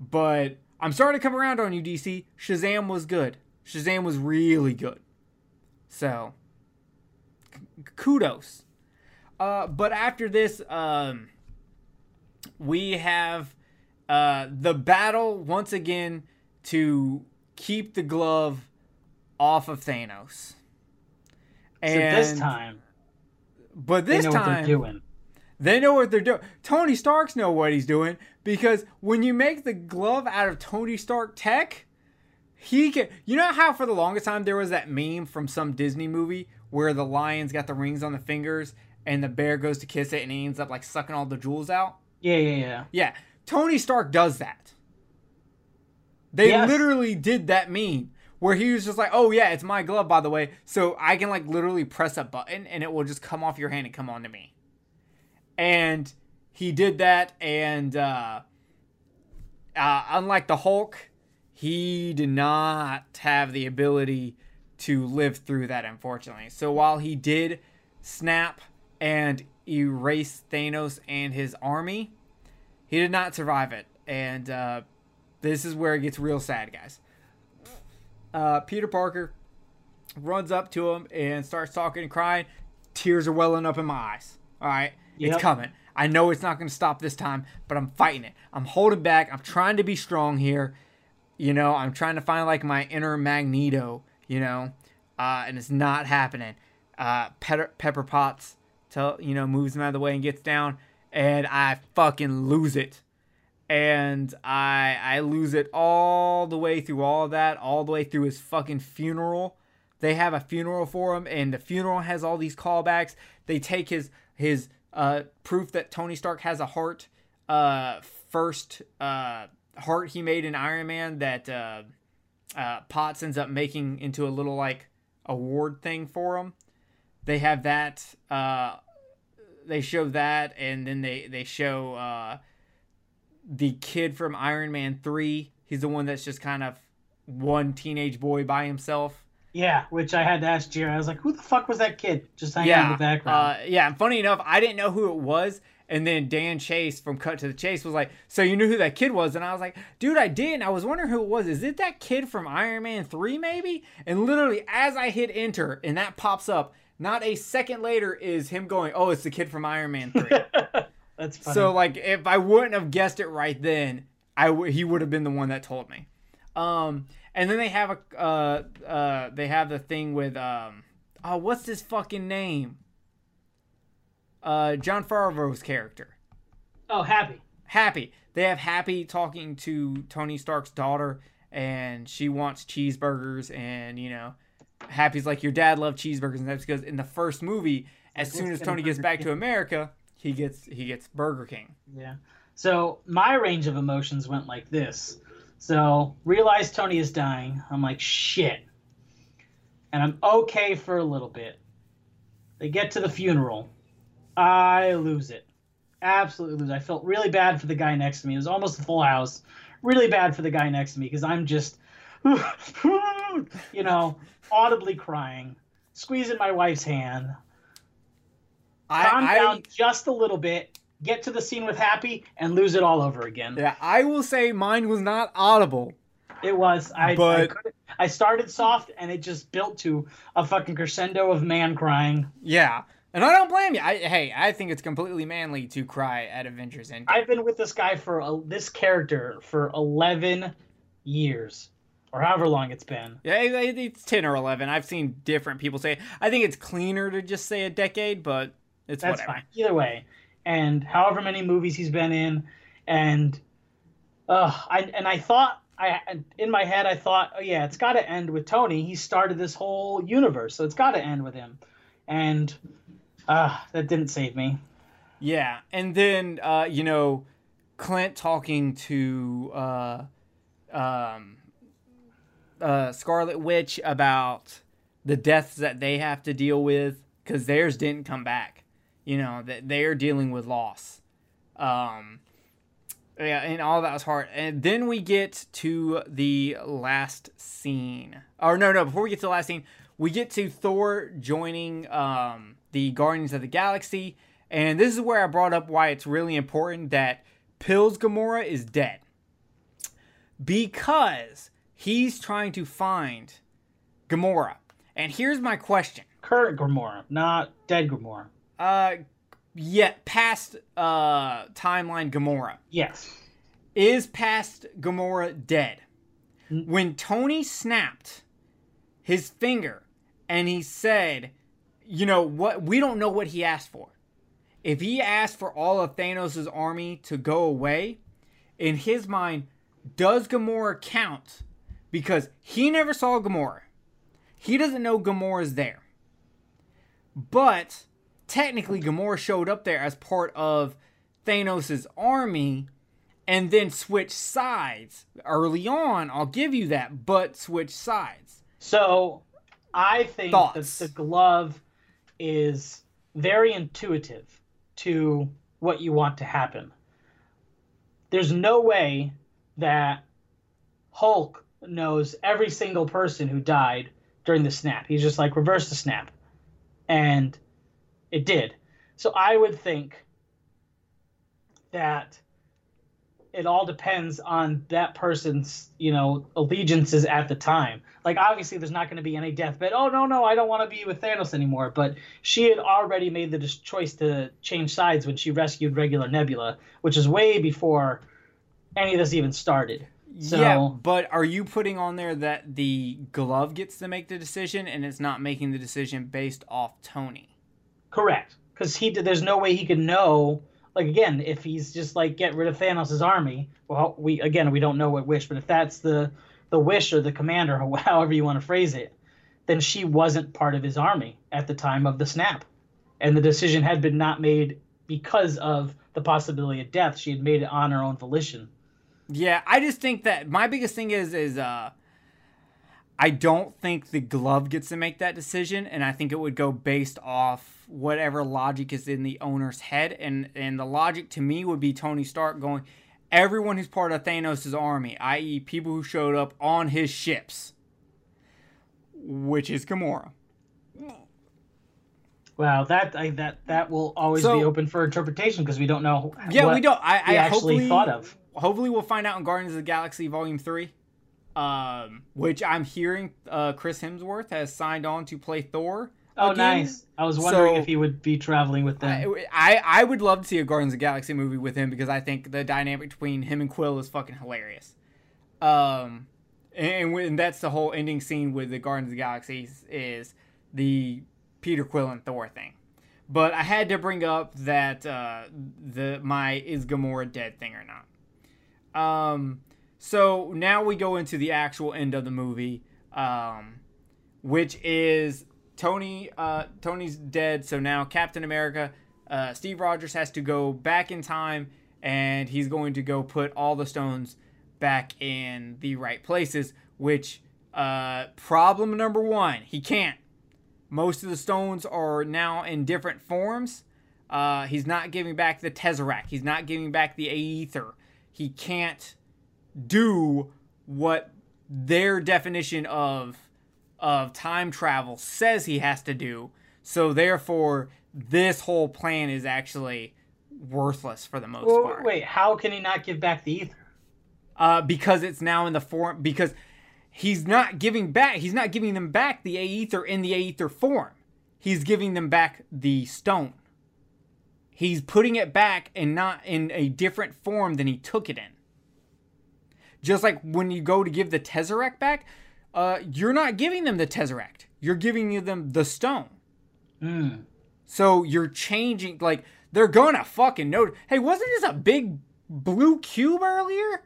but I'm starting to come around on you DC. Shazam was good. Shazam was really good. So kudos. Uh, but after this, um, we have uh, the battle once again to keep the glove off of Thanos. And this time, but they this know time what they're doing. they know what they're doing. Tony Stark's know what he's doing because when you make the glove out of Tony Stark tech, he can. You know how for the longest time there was that meme from some Disney movie where the lion's got the rings on the fingers and the bear goes to kiss it and he ends up like sucking all the jewels out. Yeah, yeah, yeah. Yeah, Tony Stark does that. They Yes. literally did that meme where he was just like, "Oh yeah, it's my glove by the way, so I can like literally press a button and it will just come off your hand and come onto me." And he did that, and uh, uh, unlike the Hulk, he did not have the ability to live through that, unfortunately. So while he did snap and erase Thanos and his army, he did not survive it. And uh, this is where it gets real sad, guys. Uh, Peter Parker runs up to him and starts talking and crying. Tears are welling up in my eyes. All right, it's coming. I know it's not going to stop this time, but I'm fighting it. I'm holding back. I'm trying to be strong here. You know, I'm trying to find like my inner Magneto, you know, uh, and it's not happening. Uh, Pepper, Pepper Potts, tell, you know, moves him out of the way and gets down, and I fucking lose it. And I I lose it all the way through all of that, all the way through his fucking funeral. They have a funeral for him, and the funeral has all these callbacks. They take his his uh, proof that Tony Stark has a heart. Uh, first uh, heart he made in Iron Man that uh, uh, Potts ends up making into a little like award thing for him. They have that. Uh, they show that, and then they they show uh, the kid from Iron Man three. He's the one that's just kind of one teenage boy by himself. Yeah, which I had to ask Jared. I was like, "Who the fuck was that kid just hanging out in the background?" Uh, yeah, and funny enough, I didn't know who it was. And then Dan Chase from Cut to the Chase was like, "So you knew who that kid was?" And I was like, "Dude, I didn't. I was wondering who it was. Is it that kid from Iron Man three, maybe?" And literally, as I hit enter, and that pops up, not a second later is him going, "Oh, it's the kid from Iron Man 3. That's funny. so like, if I wouldn't have guessed it right then, I w- he would have been the one that told me. Um, and then they have a uh uh they have the thing with um oh what's his fucking name? Uh, Jon Favreau's character. oh, happy. Happy. They have Happy talking to Tony Stark's daughter, and she wants cheeseburgers, and you know, Happy's like, "Your dad loved cheeseburgers," and that's because in the first movie, as soon as Tony gets back to America, he gets he gets Burger King. Yeah. So my range of emotions went like this. So realize Tony is dying. I'm like shit, and I'm okay for a little bit. They get to the funeral. I lose it. Absolutely lose. it. I felt really bad for the guy next to me. It was almost a full house. Really bad for the guy next to me because I'm just, you know, audibly crying, squeezing my wife's hand. Calm I, I down just a little bit. Get to the scene with Happy and lose it all over again. yeah, I will say mine was not audible. It was. I, I, But- couldn't- I started soft and it just built to a fucking crescendo of man crying. Yeah, and I don't blame you. I hey, I think it's completely manly to cry at Avengers Endgame. I've been with this guy for a, this character for 11 years or however long it's been. Yeah, it- it's ten or eleven. I've seen different people say. I think it's cleaner to just say a decade, but it's That's whatever. fine. Either way. And however many movies he's been in and uh I and I thought I in my head I thought, oh yeah, it's got to end with Tony. He started this whole universe, so it's got to end with him. And uh that didn't save me. Yeah, and then uh, you know, Clint talking to uh, um, uh, Scarlet Witch about the deaths that they have to deal with because theirs didn't come back. You know that they are dealing with loss. Um, yeah, and all that was hard. And then we get to the last scene. Or no, no, before we get to the last scene, we get to Thor joining um, the Guardians of the Galaxy. And this is where I brought up why it's really important that Quill's Gamora is dead. Because he's trying to find Gamora. And here's my question. Current Gamora, not dead Gamora. Uh yet past uh timeline Gamora. Yes. is past Gamora dead? When Tony snapped his finger and he said, you know what, we don't know what he asked for. If he asked for all of Thanos' army to go away, in his mind, does Gamora count? Because he never saw Gamora. He doesn't know Gamora's there. But technically, Gamora showed up there as part of Thanos' army and then switch sides. Early on, I'll give you that, but switch sides. So I think Thoughts? that the glove is very intuitive to what you want to happen. There's no way that Hulk knows every single person who died during the snap. He's just like reverse the snap. And it did. So I would think that it all depends on that person's, you know, allegiances at the time. Like obviously there's not going to be any deathbed. Oh no, no, I don't want to be with Thanos anymore, but she had already made the choice to change sides when she rescued regular Nebula, which is way before any of this even started. So yeah, but are you putting on there that the glove gets to make the decision and it's not making the decision based off Tony? Correct, because he did. There's no way he could know. Like again, if he's just like get rid of Thanos' army, well, we again we don't know what wish, but if that's the the wish or the commander, however you want to phrase it, then she wasn't part of his army at the time of the snap, and the decision had been not made because of the possibility of death. She had made it on her own volition. Yeah, I just think that my biggest thing is is uh I don't think the glove gets to make that decision and I think it would go based off whatever logic is in the owner's head and and the logic to me would be Tony Stark going everyone who's part of Thanos' army, i.e. people who showed up on his ships, which is Gamora. Wow, that I, that that will always So- be open for interpretation because we don't know. Yeah, we don't I, I actually thought of. hopefully we'll find out in Guardians of the Galaxy Volume Three, um, which I'm hearing uh, Chris Hemsworth has signed on to play Thor. Oh, again. nice. I was wondering So- if he would be traveling with them. I, I I would love to see a Guardians of the Galaxy movie with him because I think the dynamic between him and Quill is fucking hilarious. Um, and, when, that's the whole ending scene with the Guardians of the Galaxy is the Peter Quill and Thor thing. But I had to bring up that uh, the my is Gamora dead thing or not. Um, so now we go into the actual end of the movie, um, which is Tony. Uh, Tony's dead, so now Captain America, uh, Steve Rogers has to go back in time, and he's going to go put all the stones back in the right places. Which uh, problem number one, he can't. Most of the stones are now in different forms. Uh, he's not giving back the Tesseract. He's not giving back the Aether. He can't do what their definition of of time travel says he has to do. So therefore, this whole plan is actually worthless for the most Well, part. wait, how can he not give back the Aether? Uh, because it's now in the form because he's not giving back. He's not giving them back the Aether in the Aether form. He's giving them back the stone. He's putting it back and not in a different form than he took it in. Just like when you go to give the Tesseract back, uh, you're not giving them the Tesseract. You're giving them the stone. Hmm. So you're changing, like, they're gonna fucking know. Hey, wasn't this a big blue cube earlier?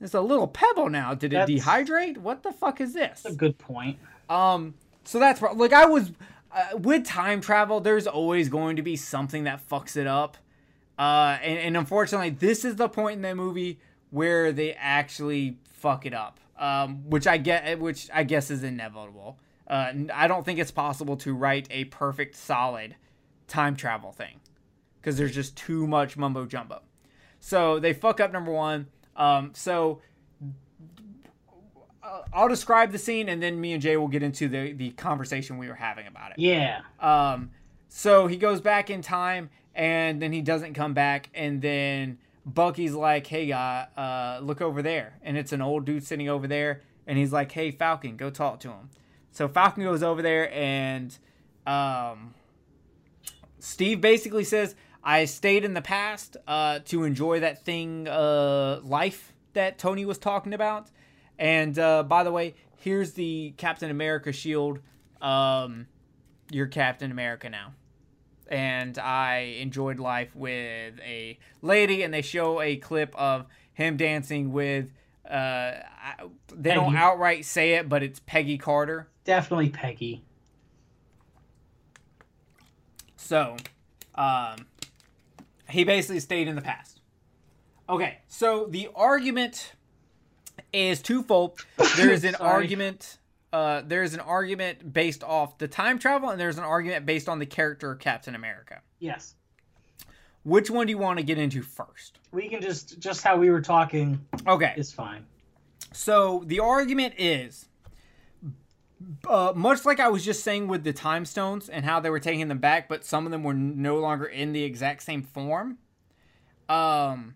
It's a little pebble now. Did it dehydrate? What the fuck is this? That's a good point. Um, so that's like I was uh, with time travel. There's always going to be something that fucks it up, uh, and, and unfortunately, this is the point in the movie where they actually fuck it up. Um, which I get, which I guess is inevitable. Uh, I don't think it's possible to write a perfect, solid time travel thing because there's just too much mumbo jumbo. So they fuck up number one. Um, so uh, I'll describe the scene and then me and Jay will get into the, the conversation we were having about it. Yeah. Um, so he goes back in time and then he doesn't come back and then Bucky's like, "Hey, guy, uh, look over there," and it's an old dude sitting over there, and he's like, "Hey, Falcon, go talk to him." So Falcon goes over there and um, Steve basically says, "I stayed in the past uh, to enjoy that thing, uh, life that Tony was talking about." And uh, by the way, here's the Captain America shield. Um, you're Captain America now. And I enjoyed life with a lady, and they show a clip of him dancing with. Uh, they don't outright say it, but it's Peggy Carter. Definitely Peggy. So, um, he basically stayed in the past. Okay, so the argument is twofold. There is an argument. Uh, there is an argument based off the time travel, and there's an argument based on the character of Captain America. Yes. Which one do you want to get into first? We can just just how we were talking Okay, is fine. So the argument is, uh, much like I was just saying with the time stones and how they were taking them back, but some of them were no longer in the exact same form. Um,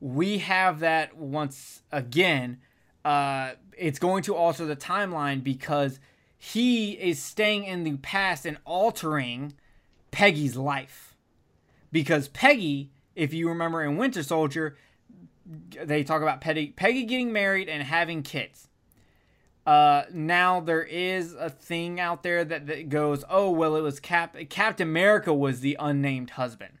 we have that once again. Uh, it's going to alter the timeline because he is staying in the past and altering Peggy's life. Because Peggy, if you remember in Winter Soldier, they talk about Peggy, Peggy getting married and having kids. Uh, now there is a thing out there that, that goes, oh well, it was Cap Captain America was the unnamed husband.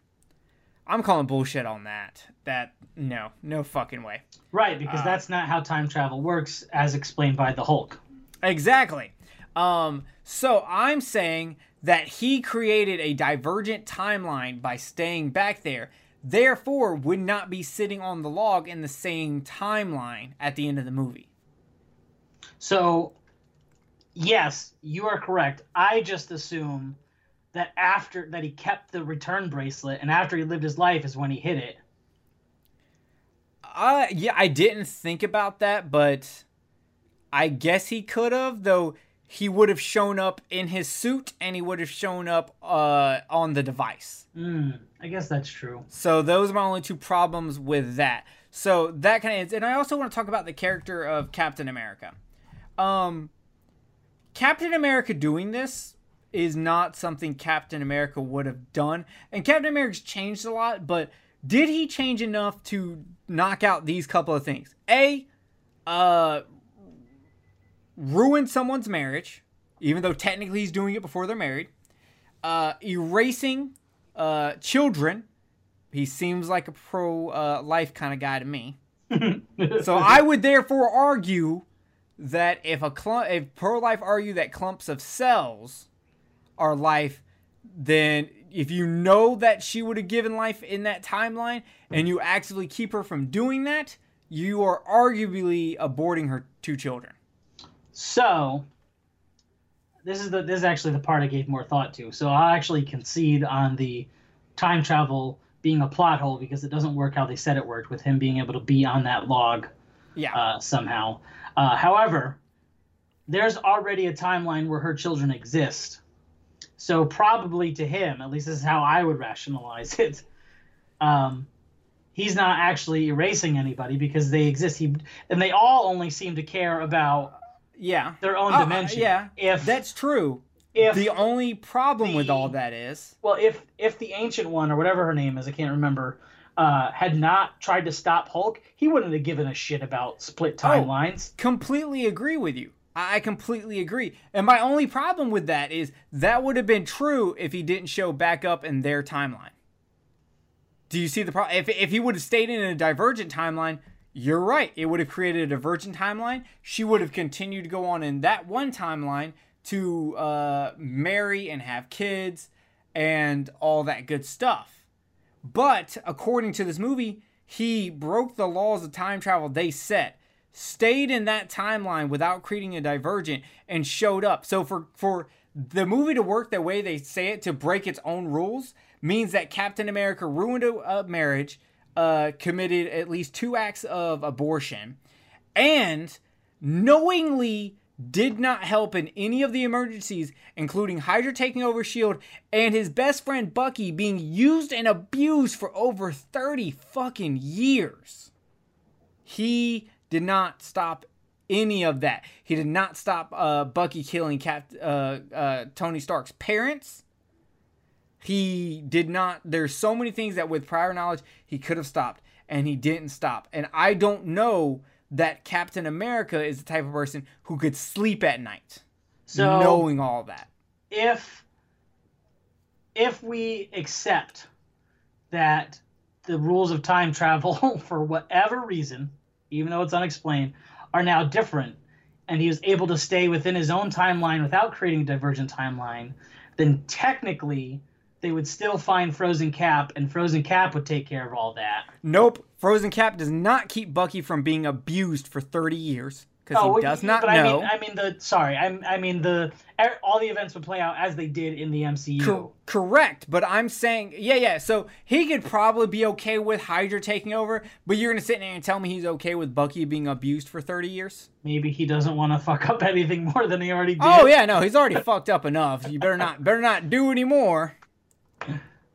I'm calling bullshit on that. That no, no fucking way. Right, Uh, because that's not how time travel works, as explained by the Hulk. Exactly. Um, so I'm saying that he created a divergent timeline by staying back there, therefore would not be sitting on the log in the same timeline at the end of the movie. So, yes, you are correct. I just assume that after that he kept the return bracelet, and after he lived his life is when he hit it. Uh yeah, I didn't think about that, but I guess he could have, though he would have shown up in his suit and he would have shown up uh on the device. Hmm, I guess that's true. So those are my only two problems with that. So that kind of is, and I also want to talk about the character of Captain America. Um, Captain America doing this is not something Captain America would have done, and Captain America's changed a lot. But did he change enough to knock out these couple of things? A, uh, ruin someone's marriage, even though technically he's doing it before they're married. Uh, erasing uh, children. He seems like a pro uh, life kind of guy to me. so I would therefore argue that if a clump, if pro life argue that clumps of cells are life, then if you know that she would have given life in that timeline and you actively keep her from doing that, you are arguably aborting her two children. So, this is the this is actually the part I gave more thought to. So I'll actually concede on the time travel being a plot hole because it doesn't work how they said it worked with him being able to be on that log Yeah. uh, somehow. Uh, however, there's already a timeline where her children exist. So probably to him, at least this is how I would rationalize it. Um, he's not actually erasing anybody because they exist. He and they all only seem to care about yeah. their own Uh, dimension. yeah. If That's true. if the only problem with all that is well, if if the ancient one or whatever her name is, I can't remember, uh, had not tried to stop Hulk, he wouldn't have given a shit about split timelines. completely agree with you. I completely agree. And my only problem with that is that would have been true if he didn't show back up in their timeline. Do you see the problem? If, if he would have stayed in a divergent timeline, you're right. It would have created a divergent timeline. She would have continued to go on in that one timeline to uh, marry and have kids and all that good stuff. But according to this movie, he broke the laws of time travel they set, stayed in that timeline without creating a divergent, and showed up. So for for the movie to work the way they say it to break its own rules means that Captain America ruined a, a marriage, uh, committed at least two acts of abortion, and knowingly did not help in any of the emergencies, including Hydra taking over S.H.I.E.L.D. and his best friend Bucky being used and abused for over 30 fucking years. He did not stop any of that. He did not stop uh, Bucky killing Cap- uh, uh, Tony Stark's parents. He did not. There's so many things that with prior knowledge he could have stopped, and he didn't stop. And I don't know that Captain America is the type of person who could sleep at night, So knowing all that. if if we accept that the rules of time travel for whatever reason even though it's unexplained are now different. And he was able to stay within his own timeline without creating a divergent timeline. Then technically they would still find frozen cap and frozen cap would take care of all that. Nope, Frozen Cap does not keep Bucky from being abused for 30 years because Oh, he does not but know. I mean, I mean the sorry, I'm, I mean the all the events would play out as they did in the MCU. Cor- correct, but I'm saying, yeah, yeah. So he could probably be okay with Hydra taking over, but you're gonna sit there and tell me he's okay with Bucky being abused for 30 years? Maybe he doesn't want to fuck up anything more than he already did. Oh yeah, no, he's already fucked up enough. You better not, better not do any more. Uh,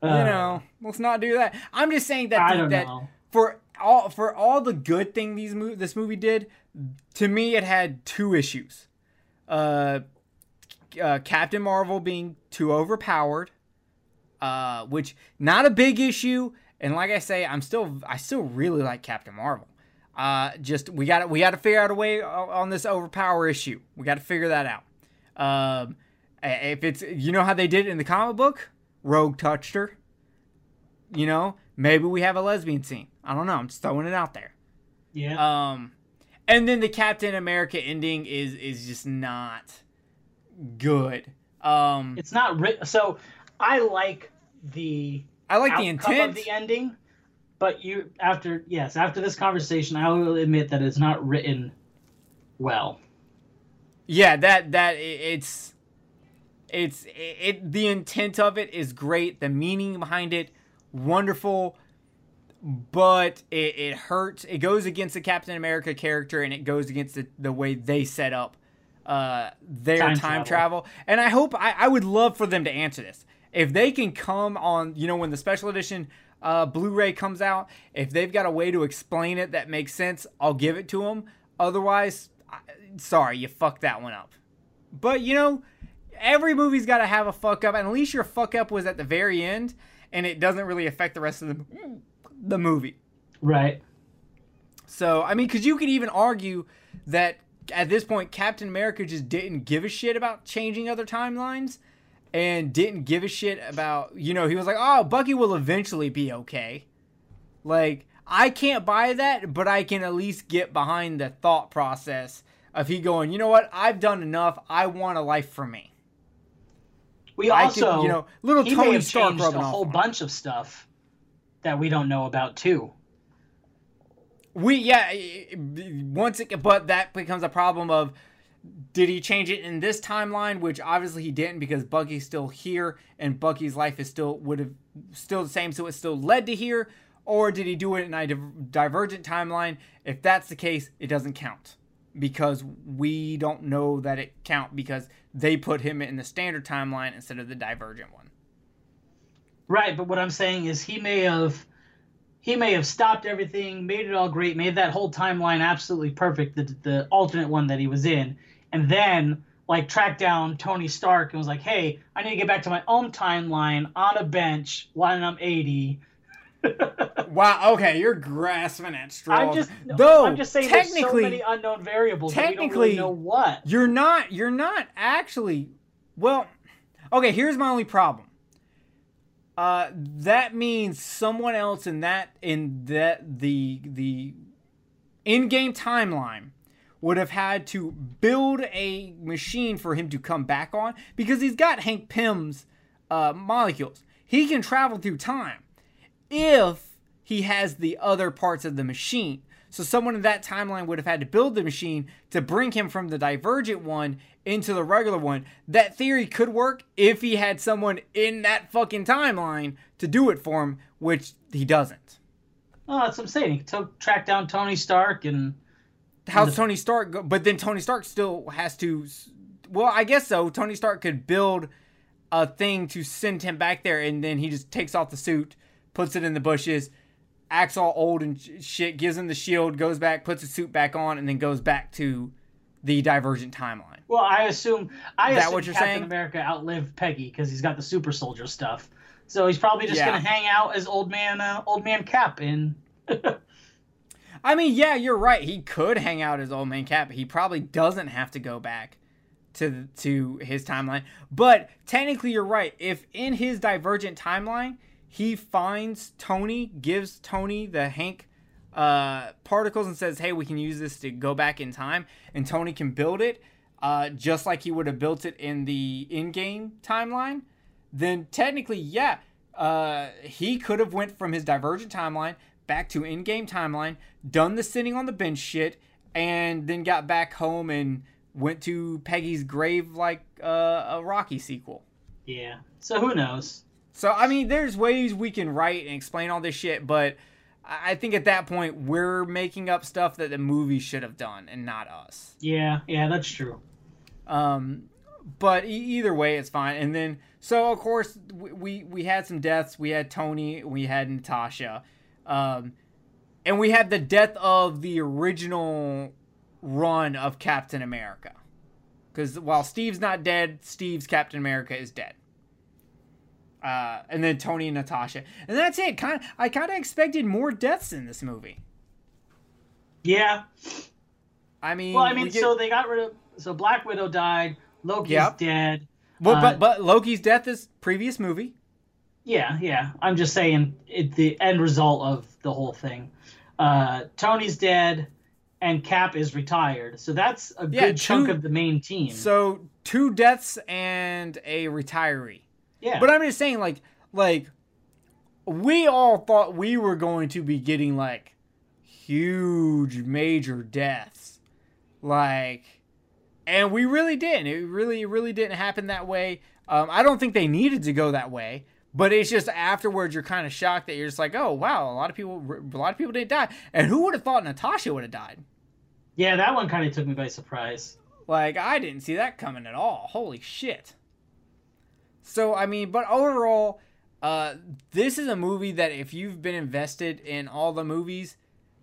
you know, let's not do that. I'm just saying that I the- don't that know. for all for all the good thing these mo- this movie did, to me it had two issues. Uh, uh, Captain Marvel being too overpowered, uh, which not a big issue. And like I say, I'm still I still really like Captain Marvel. Uh, just we got we got to figure out a way on this overpower issue. We got to figure that out. Um, if it's you know how they did it in the comic book, Rogue touched her. You know, maybe we have a lesbian scene. I don't know. I'm just throwing it out there. Yeah. Um, and then the Captain America ending is is just not good. Um, it's not written. So I like the I like the intent. of the ending, but you after yes after this conversation, I will admit that it's not written well. yeah, that that it's it's it, it the intent of it is great. The meaning behind it, wonderful. But it, it hurts. It goes against the Captain America character, and it goes against the, the way they set up uh, their Time time, travel. travel. And I hope I, I would love for them to answer this. If they can come on, you know, when the special edition uh, Blu-ray comes out, if they've got a way to explain it that makes sense, I'll give it to them. Otherwise, I, sorry, you fucked that one up. But you know, every movie's got to have a fuck up, and at least your fuck up was at the very end, and it doesn't really affect the rest of the the movie. Right. So, I mean, because you could even argue that at this point, Captain America just didn't give a shit about changing other timelines and didn't give a shit about, you know, he was like, oh, Bucky will eventually be okay. Like, I can't buy that, but I can at least get behind the thought process of he going, you know what, I've done enough. I want a life for me. We I also, could, you know, little he Tony Stark rubbing a whole bunch of stuff that we don't know about too. We yeah, once it but that becomes a problem of did he change it in this timeline, which obviously he didn't because Bucky's still here and Bucky's life is still would have still the same, so it still led to here, or did he do it in a divergent timeline? If that's the case, it doesn't count because we don't know that it count because they put him in the standard timeline instead of the divergent one. Right, but what I'm saying is he may have he may have stopped everything, made it all great, made that whole timeline absolutely perfect, the the alternate one that he was in, and then like tracked down Tony Stark and was like, "Hey, I need to get back to my own timeline on a bench when I'm 80." Wow. Okay, you're grasping at straws. I'm just though I'm just saying there's so many unknown variables that we don't technically- really know what. You're not. You're not actually. Well, okay. Here's my only problem. Uh, that means someone else in that in that the the Endgame timeline would have had to build a machine for him to come back on because he's got Hank Pym's uh, molecules. He can travel through time if he has the other parts of the machine. So someone in that timeline would have had to build the machine to bring him from the divergent one into the regular one. That theory could work if he had someone in that fucking timeline to do it for him, which he doesn't. Oh, that's what I'm saying. He took track down Tony Stark and How's Tony Stark go? But then Tony Stark still has to. Well, I guess so. Tony Stark could build a thing to send him back there, and then he just takes off the suit, puts it in the bushes, acts all old and shit, gives him the shield, goes back, puts the suit back on, and then goes back to the divergent timeline. Well, I assume I That assume what you're Captain saying? America outlived Peggy because he's got the super soldier stuff. So he's probably just Yeah. gonna hang out as old man, uh, old man Cap in. I mean, yeah, you're right. He could hang out as old man Cap. He probably doesn't have to go back to to his timeline. But technically, you're right. If in his divergent timeline he finds Tony, gives Tony the Hank uh, particles, and says, "Hey, we can use this to go back in time," and Tony can build it, uh, just like he would have built it in the Endgame timeline. Then technically, yeah, uh, he could have went from his divergent timeline back to in-game timeline, done the sitting on the bench shit, and then got back home and went to Peggy's grave like uh, a Rocky sequel. Yeah. So who knows? So I mean, there's ways we can write and explain all this shit, but I think at that point we're making up stuff that the movie should have done and not us. Yeah, yeah, that's true. Um, but e- either way, it's fine. And then, so of course, we, we we had some deaths. We had Tony. We had Natasha. Um, and we had the death of the original run of Captain America. Because while Steve's not dead, Steve's Captain America is dead. Uh, and then Tony and Natasha, and that's it. Kind of, I kind of expected more deaths in this movie. Yeah. I mean, Well, I mean, we get- so they got rid of. So Black Widow died. Loki's Yep. dead. well, uh, but but Loki's death is previous movie. Yeah, yeah. I'm just saying it, the end result of the whole thing. Uh, Tony's dead, and Cap is retired. So that's a Yeah, good chunk of the main team. So two deaths and a retiree. Yeah, But I'm just saying, like, like we all thought we were going to be getting like huge, major deaths, like, and we really didn't. It really, really didn't happen that way. Um, I don't think they needed to go that way, but it's just afterwards you're kind of shocked that you're just like, oh wow, a lot of people, a lot of people didn't die, and who would have thought Natasha would have died? yeah, that one kind of took me by surprise. Like I didn't see that coming at all. Holy shit. So I mean, but overall, uh, this is a movie that if you've been invested in all the movies,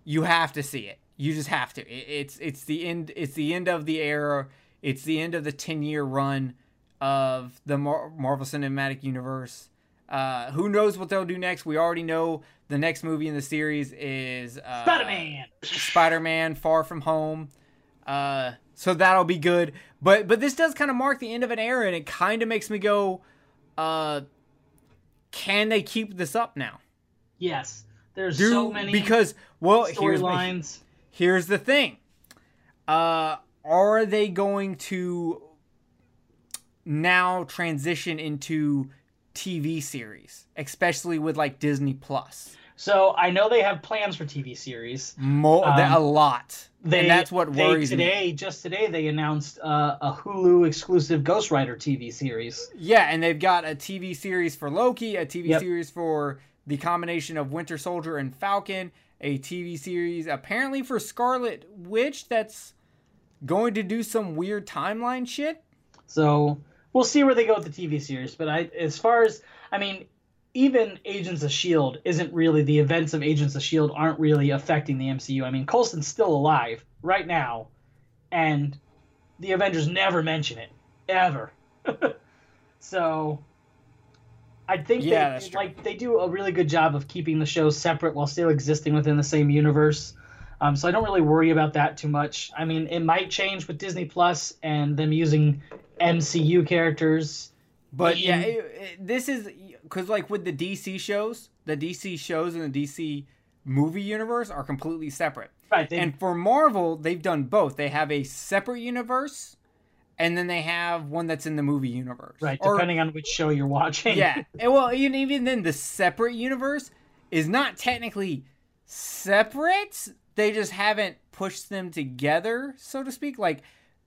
you have to see it. You just have to. It, it's it's the end. It's the end of the era. It's the end of the ten year run of the Mar- Marvel Cinematic Universe. Uh, who knows what they'll do next? We already know the next movie in the series is uh, Spider Man. Spider-Man: Far From Home. Uh, so that'll be good. But but this does kind of mark the end of an era, and it kind of makes me go, uh, can they keep this up now? Yes, there's Do so many because well, here's storylines. here's the thing. Uh, are they going to now transition into TV series, especially with like Disney Plus? So I know they have plans for TV series. More Um, a lot, They, and that's what they worries me. today. Just today, they announced uh, a Hulu exclusive Ghost Rider TV series. Yeah, and they've got a TV series for Loki, a TV Yep. series for the combination of Winter Soldier and Falcon, a TV series apparently for Scarlet Witch that's going to do some weird timeline shit. So we'll see where they go with the TV series. But I, as far as I mean, even Agents of Shield isn't really the events of Agents of Shield aren't really affecting the MCU. I mean, Coulson's still alive right now, and the Avengers never mention it ever. so I think Yeah, they like they do a really good job of keeping the shows separate while still existing within the same universe. Um, so I don't really worry about that too much. I mean, it might change with Disney Plus and them using MCU characters. But yeah, it, it- this is because like with the DC shows, the DC shows and the DC movie universe are completely separate. Right. They, And for Marvel, they've done both. They have a separate universe, and then they have one that's in the movie universe. right. Or- Depending on which show you're watching. yeah. And well, even even then, the separate universe is not technically separate. They just haven't pushed them together, so to speak. Like,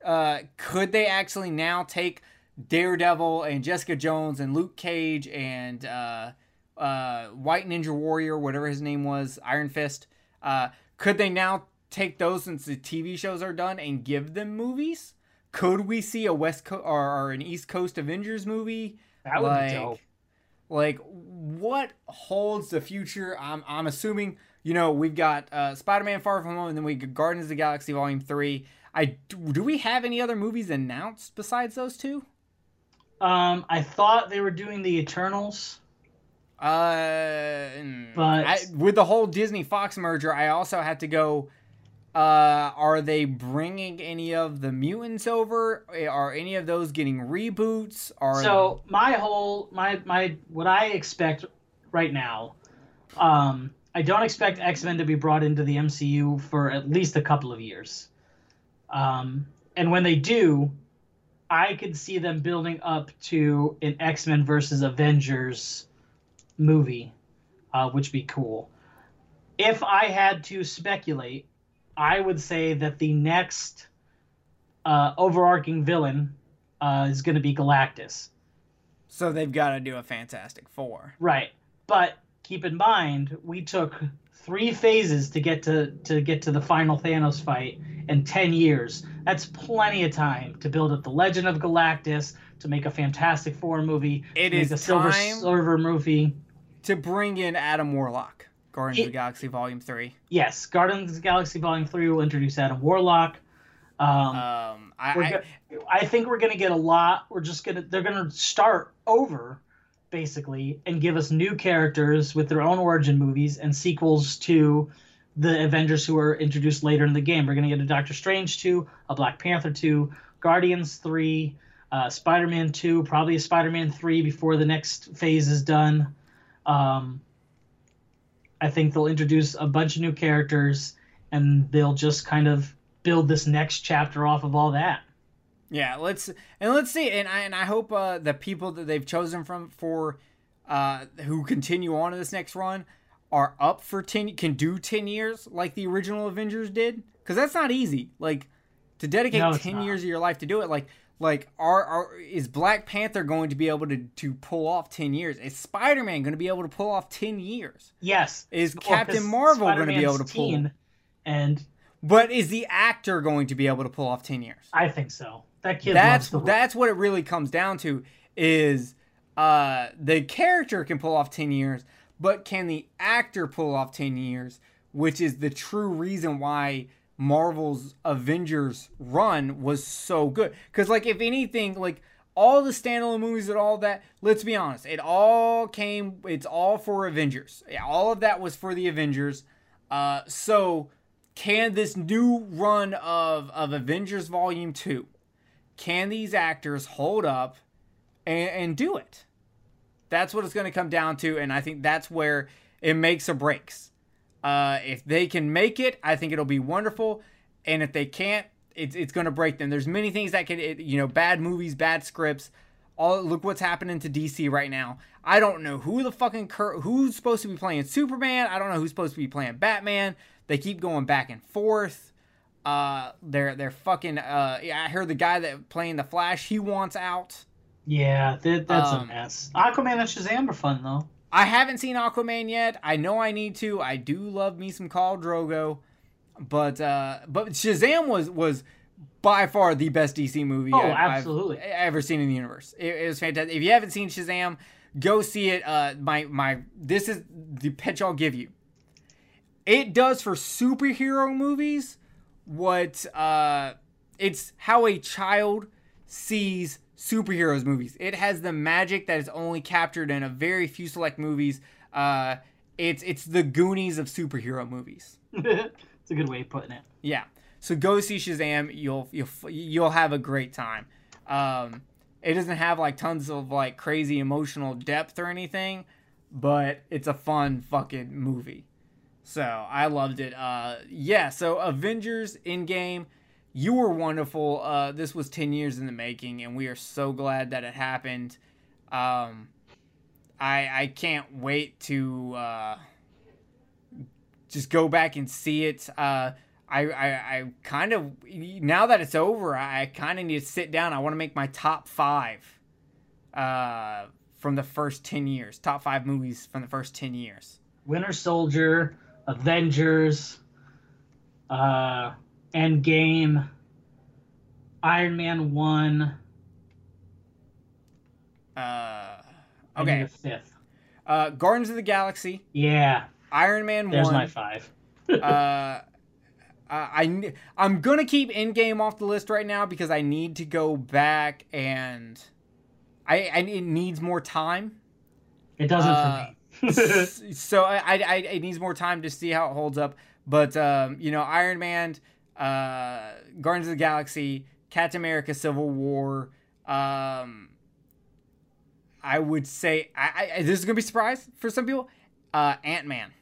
uh, could they actually now take Daredevil and Jessica Jones and Luke Cage and uh, uh, White Ninja Warrior, whatever his name was, Iron Fist? Uh, could they now take those since the TV shows are done and give them movies? Could we see a West Coast or, or an East Coast Avengers movie? that would like, be dope. like what holds the future i'm i'm assuming you know we've got uh spider-man far from home and then we got guardians of the galaxy volume 3 i do we have any other movies announced besides those two Um, I thought they were doing the Eternals. uh mm, But- I, with the whole disney fox merger i also had to go uh are they bringing any of the mutants over are any of those getting reboots are So my whole my my what I expect right now, um, I don't expect X Men to be brought into the MCU for at least a couple of years. Um, and when they do, I could see them building up to an X Men versus Avengers movie, uh, which would be cool. If I had to speculate, I would say that the next uh, overarching villain uh, is going to be Galactus. so they've got to do a fantastic four Right. But keep in mind, we took three phases to get to to get to the final Thanos fight in 10 years. That's plenty of time to build up the Legend of Galactus, to make a Fantastic Four movie, It to make a Silver Surfer movie. to bring in Adam Warlock. Guardians of the Galaxy Volume Three. Yes, Guardians of the Galaxy Volume Three will introduce Adam Warlock. Um, Um, I, I I think we're gonna get a lot. We're just gonna they're gonna start over, basically, and give us new characters with their own origin movies and sequels to the Avengers who are introduced later in the game. We're gonna get a Doctor Strange two, a Black Panther two, Guardians three, uh, Spider Man two, probably a Spider Man three before the next phase is done. Um, I think they'll introduce a bunch of new characters, and they'll just kind of build this next chapter off of all that. Yeah, let's and let's see, and I and I hope uh, the people that they've chosen from for uh, who continue on to this next run are up for ten can do ten years like the original Avengers did, because that's not easy. Like to dedicate No, ten not. years of your life to do it, like like are, are is Black Panther going to be able to to pull off ten years? Is Spider Man going to be able to pull off ten years? Yes. Is Well, Captain Marvel going to be able to pull? And But is the actor going to be able to pull off ten years? I think so. That kid that's that's what it really comes down to is uh the character can pull off 10 years but can the actor pull off 10 years which is the true reason why marvel's avengers run was so good. Because like if anything like all the standalone movies and all that let's be honest it all came it's all for avengers. Yeah, all of that was for the avengers. Uh so can this new run of of avengers volume 2 can these actors hold up and, and do it? That's what it's going to come down to, and I think that's where it makes or breaks. Uh, if they can make it, I think it'll be wonderful, and if they can't, it's it's going to break them. There's many things that can, it, you know, bad movies, bad scripts. All look what's happening to DC right now. I don't know who the fucking cur- who's supposed to be playing Superman. I don't know who's supposed to be playing Batman. They keep going back and forth. Uh, they're they're fucking. Uh, yeah, I heard the guy that playing the Flash. He wants out. Yeah, that, that's a Um, mess. Aquaman and Shazam are fun though. I haven't seen Aquaman yet. I know I need to. I do love me some Khal Drogo, but uh, but Shazam was was by far the best DC movie Oh, I- I've absolutely. ever seen in the universe. It, it was fantastic. If you haven't seen Shazam, go see it. Uh, my my this is the pitch I'll give you. It does for superhero movies what uh, it's how a child sees superheroes movies. It has the magic that is only captured in a very few select movies. Uh, it's it's the Goonies of superhero movies. it's a good way of putting it. Yeah. So go see Shazam. You'll you'll you'll have a great time. Um, it doesn't have like tons of like crazy emotional depth or anything, but it's a fun fucking movie. So I loved it. Uh, yeah. So Avengers Endgame, you were wonderful. Uh, this was ten years in the making, and we are so glad that it happened. Um, I I can't wait to. Uh, just go back and see it. Uh, I, I, I kind of now that it's over, I kind of need to sit down. I want to make my top five uh, from the first ten years. Top five movies from the first ten years. Winter Soldier, Avengers, uh, Endgame, Iron Man one. Uh, okay, a fifth. uh, Guardians of the Galaxy, Yeah, Iron Man there's one. There's my five. uh, I I'm gonna keep Endgame off the list right now because I need to go back and I, I it needs more time. It doesn't uh, for me. So I, I, I it needs more time to see how it holds up. But um, you know, Iron Man, uh, Guardians of the Galaxy, Captain America: Civil War. Um, I would say I, I this is gonna be a surprise for some people. Uh, Ant Man.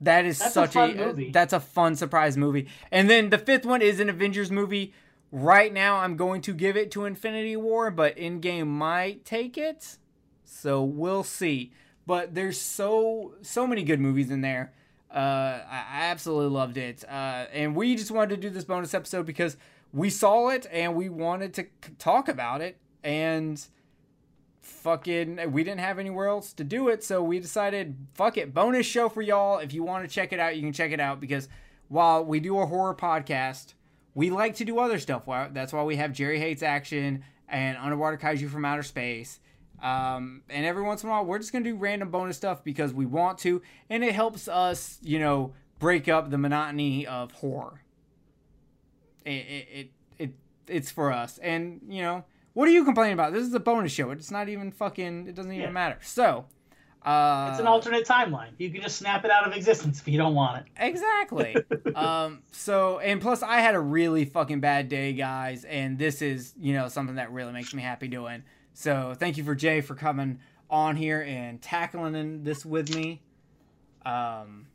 That is That's a such fun movie. that's a fun surprise movie. And then the fifth one is an Avengers movie. Right now, I'm going to give it to Infinity War, but Endgame might take it. So we'll see. But there's so so many good movies in there. Uh, I absolutely loved it. Uh, and we just wanted to do this bonus episode because we saw it and we wanted to talk about it. And fucking, we didn't have anywhere else to do it. So we decided, fuck it, bonus show for y'all. If you want to check it out, you can check it out because while we do a horror podcast, we like to do other stuff. That's why we have Jerry Hates Action and Underwater Kaiju from Outer Space. Um, and every once in a while, we're just gonna do random bonus stuff because we want to, and it helps us, you know, break up the monotony of horror. It it it, it it's for us, and you know, what are you complaining about? This is a bonus show. It's not even fucking. It doesn't even Yeah. matter. So. Uh, It's an alternate timeline. You can just snap it out of existence if you don't want it. Exactly. um, so, and plus, I had a really fucking bad day, guys, and this is, you know, something that really makes me happy doing. So, thank you for Jay for coming on here and tackling this with me. Um,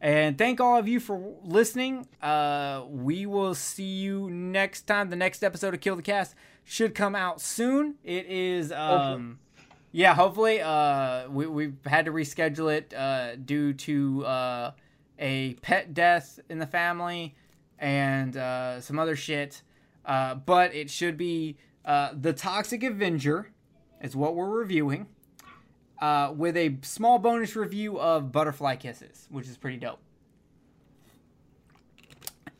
and thank all of you for listening. Uh, we will see you next time. The next episode of Kill the Cast should come out soon. It is, um, yeah, hopefully. Uh, we we've had to reschedule it uh, due to uh, a pet death in the family and uh, some other shit. Uh, but it should be uh, the Toxic Avenger is what we're reviewing. Uh, with a small bonus review of Butterfly Kisses, which is pretty dope.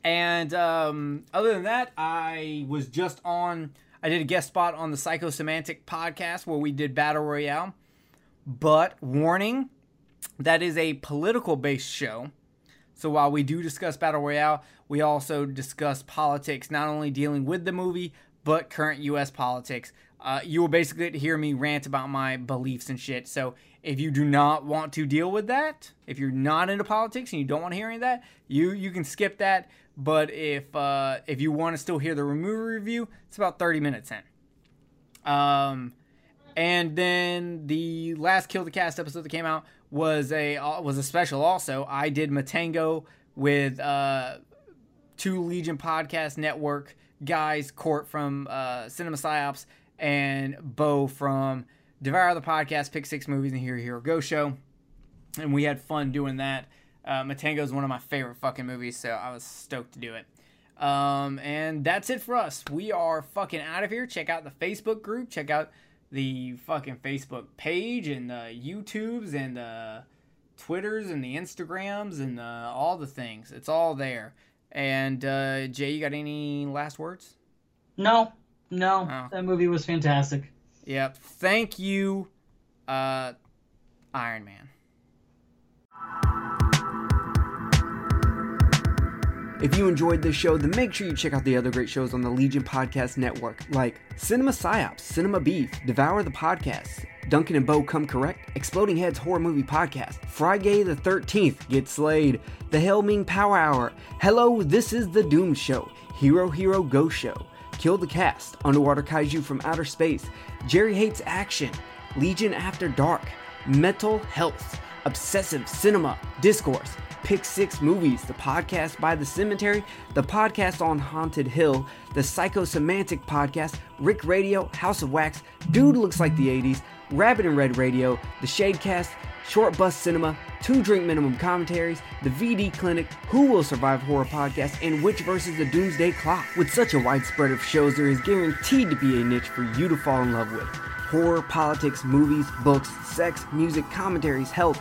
And um, other than that, I was just on. I did a guest spot on the Psychosemantic podcast where we did Battle Royale. But warning, that is a political based show. So while we do discuss Battle Royale, we also discuss politics, not only dealing with the movie, but current U.S. politics. Uh, you will basically hear me rant about my beliefs and shit. So if you do not want to deal with that, if you're not into politics and you don't want to hear any of that, you you can skip that. But if uh, if you want to still hear the movie review, it's about 30 minutes in. Um, and then the last Kill the Cast episode that came out was a uh, was a special. Also, I did Matango with uh, two Legion Podcast Network guys, Court from uh, Cinema Psyops and Bo from Devour the Podcast, Pick Six Movies, and Hero Hero Go Show. And we had fun doing that. Uh, Matango is one of my favorite fucking movies, so I was stoked to do it. Um, and that's it for us. We are fucking out of here. Check out the Facebook group. Check out the fucking Facebook page and the YouTubes and the Twitters and the Instagrams and the, all the things. It's all there. And uh, Jay, you got any last words? No, no, Oh. that movie was fantastic. Yep. Thank you, uh, Iron Man. If you enjoyed this show, then make sure you check out the other great shows on the Legion Podcast Network, like Cinema Psyops, Cinema Beef, Devour the Podcast, Duncan and Bo Come Correct, Exploding Heads Horror Movie Podcast, Friday the 13th, Get Slayed, The Helming Power Hour, Hello, This is the Doom Show, Hero Hero Go Show, Kill the Cast, Underwater Kaiju from Outer Space, Jerry Hates Action, Legion After Dark, Mental Health, Obsessive Cinema, Discourse, Pick Six Movies, the podcast by The Cemetery, the podcast on Haunted Hill, the Psychosemantic podcast, Rick Radio, House of Wax, Dude Looks Like the 80s, Rabbit and Red Radio, the Shadecast, Short Bus Cinema, Two Drink Minimum Commentaries, the VD Clinic, Who Will Survive Horror Podcast, and Which versus the Doomsday Clock. With such a wide spread of shows, there is guaranteed to be a niche for you to fall in love with. Horror, politics, movies, books, sex, music, commentaries, health,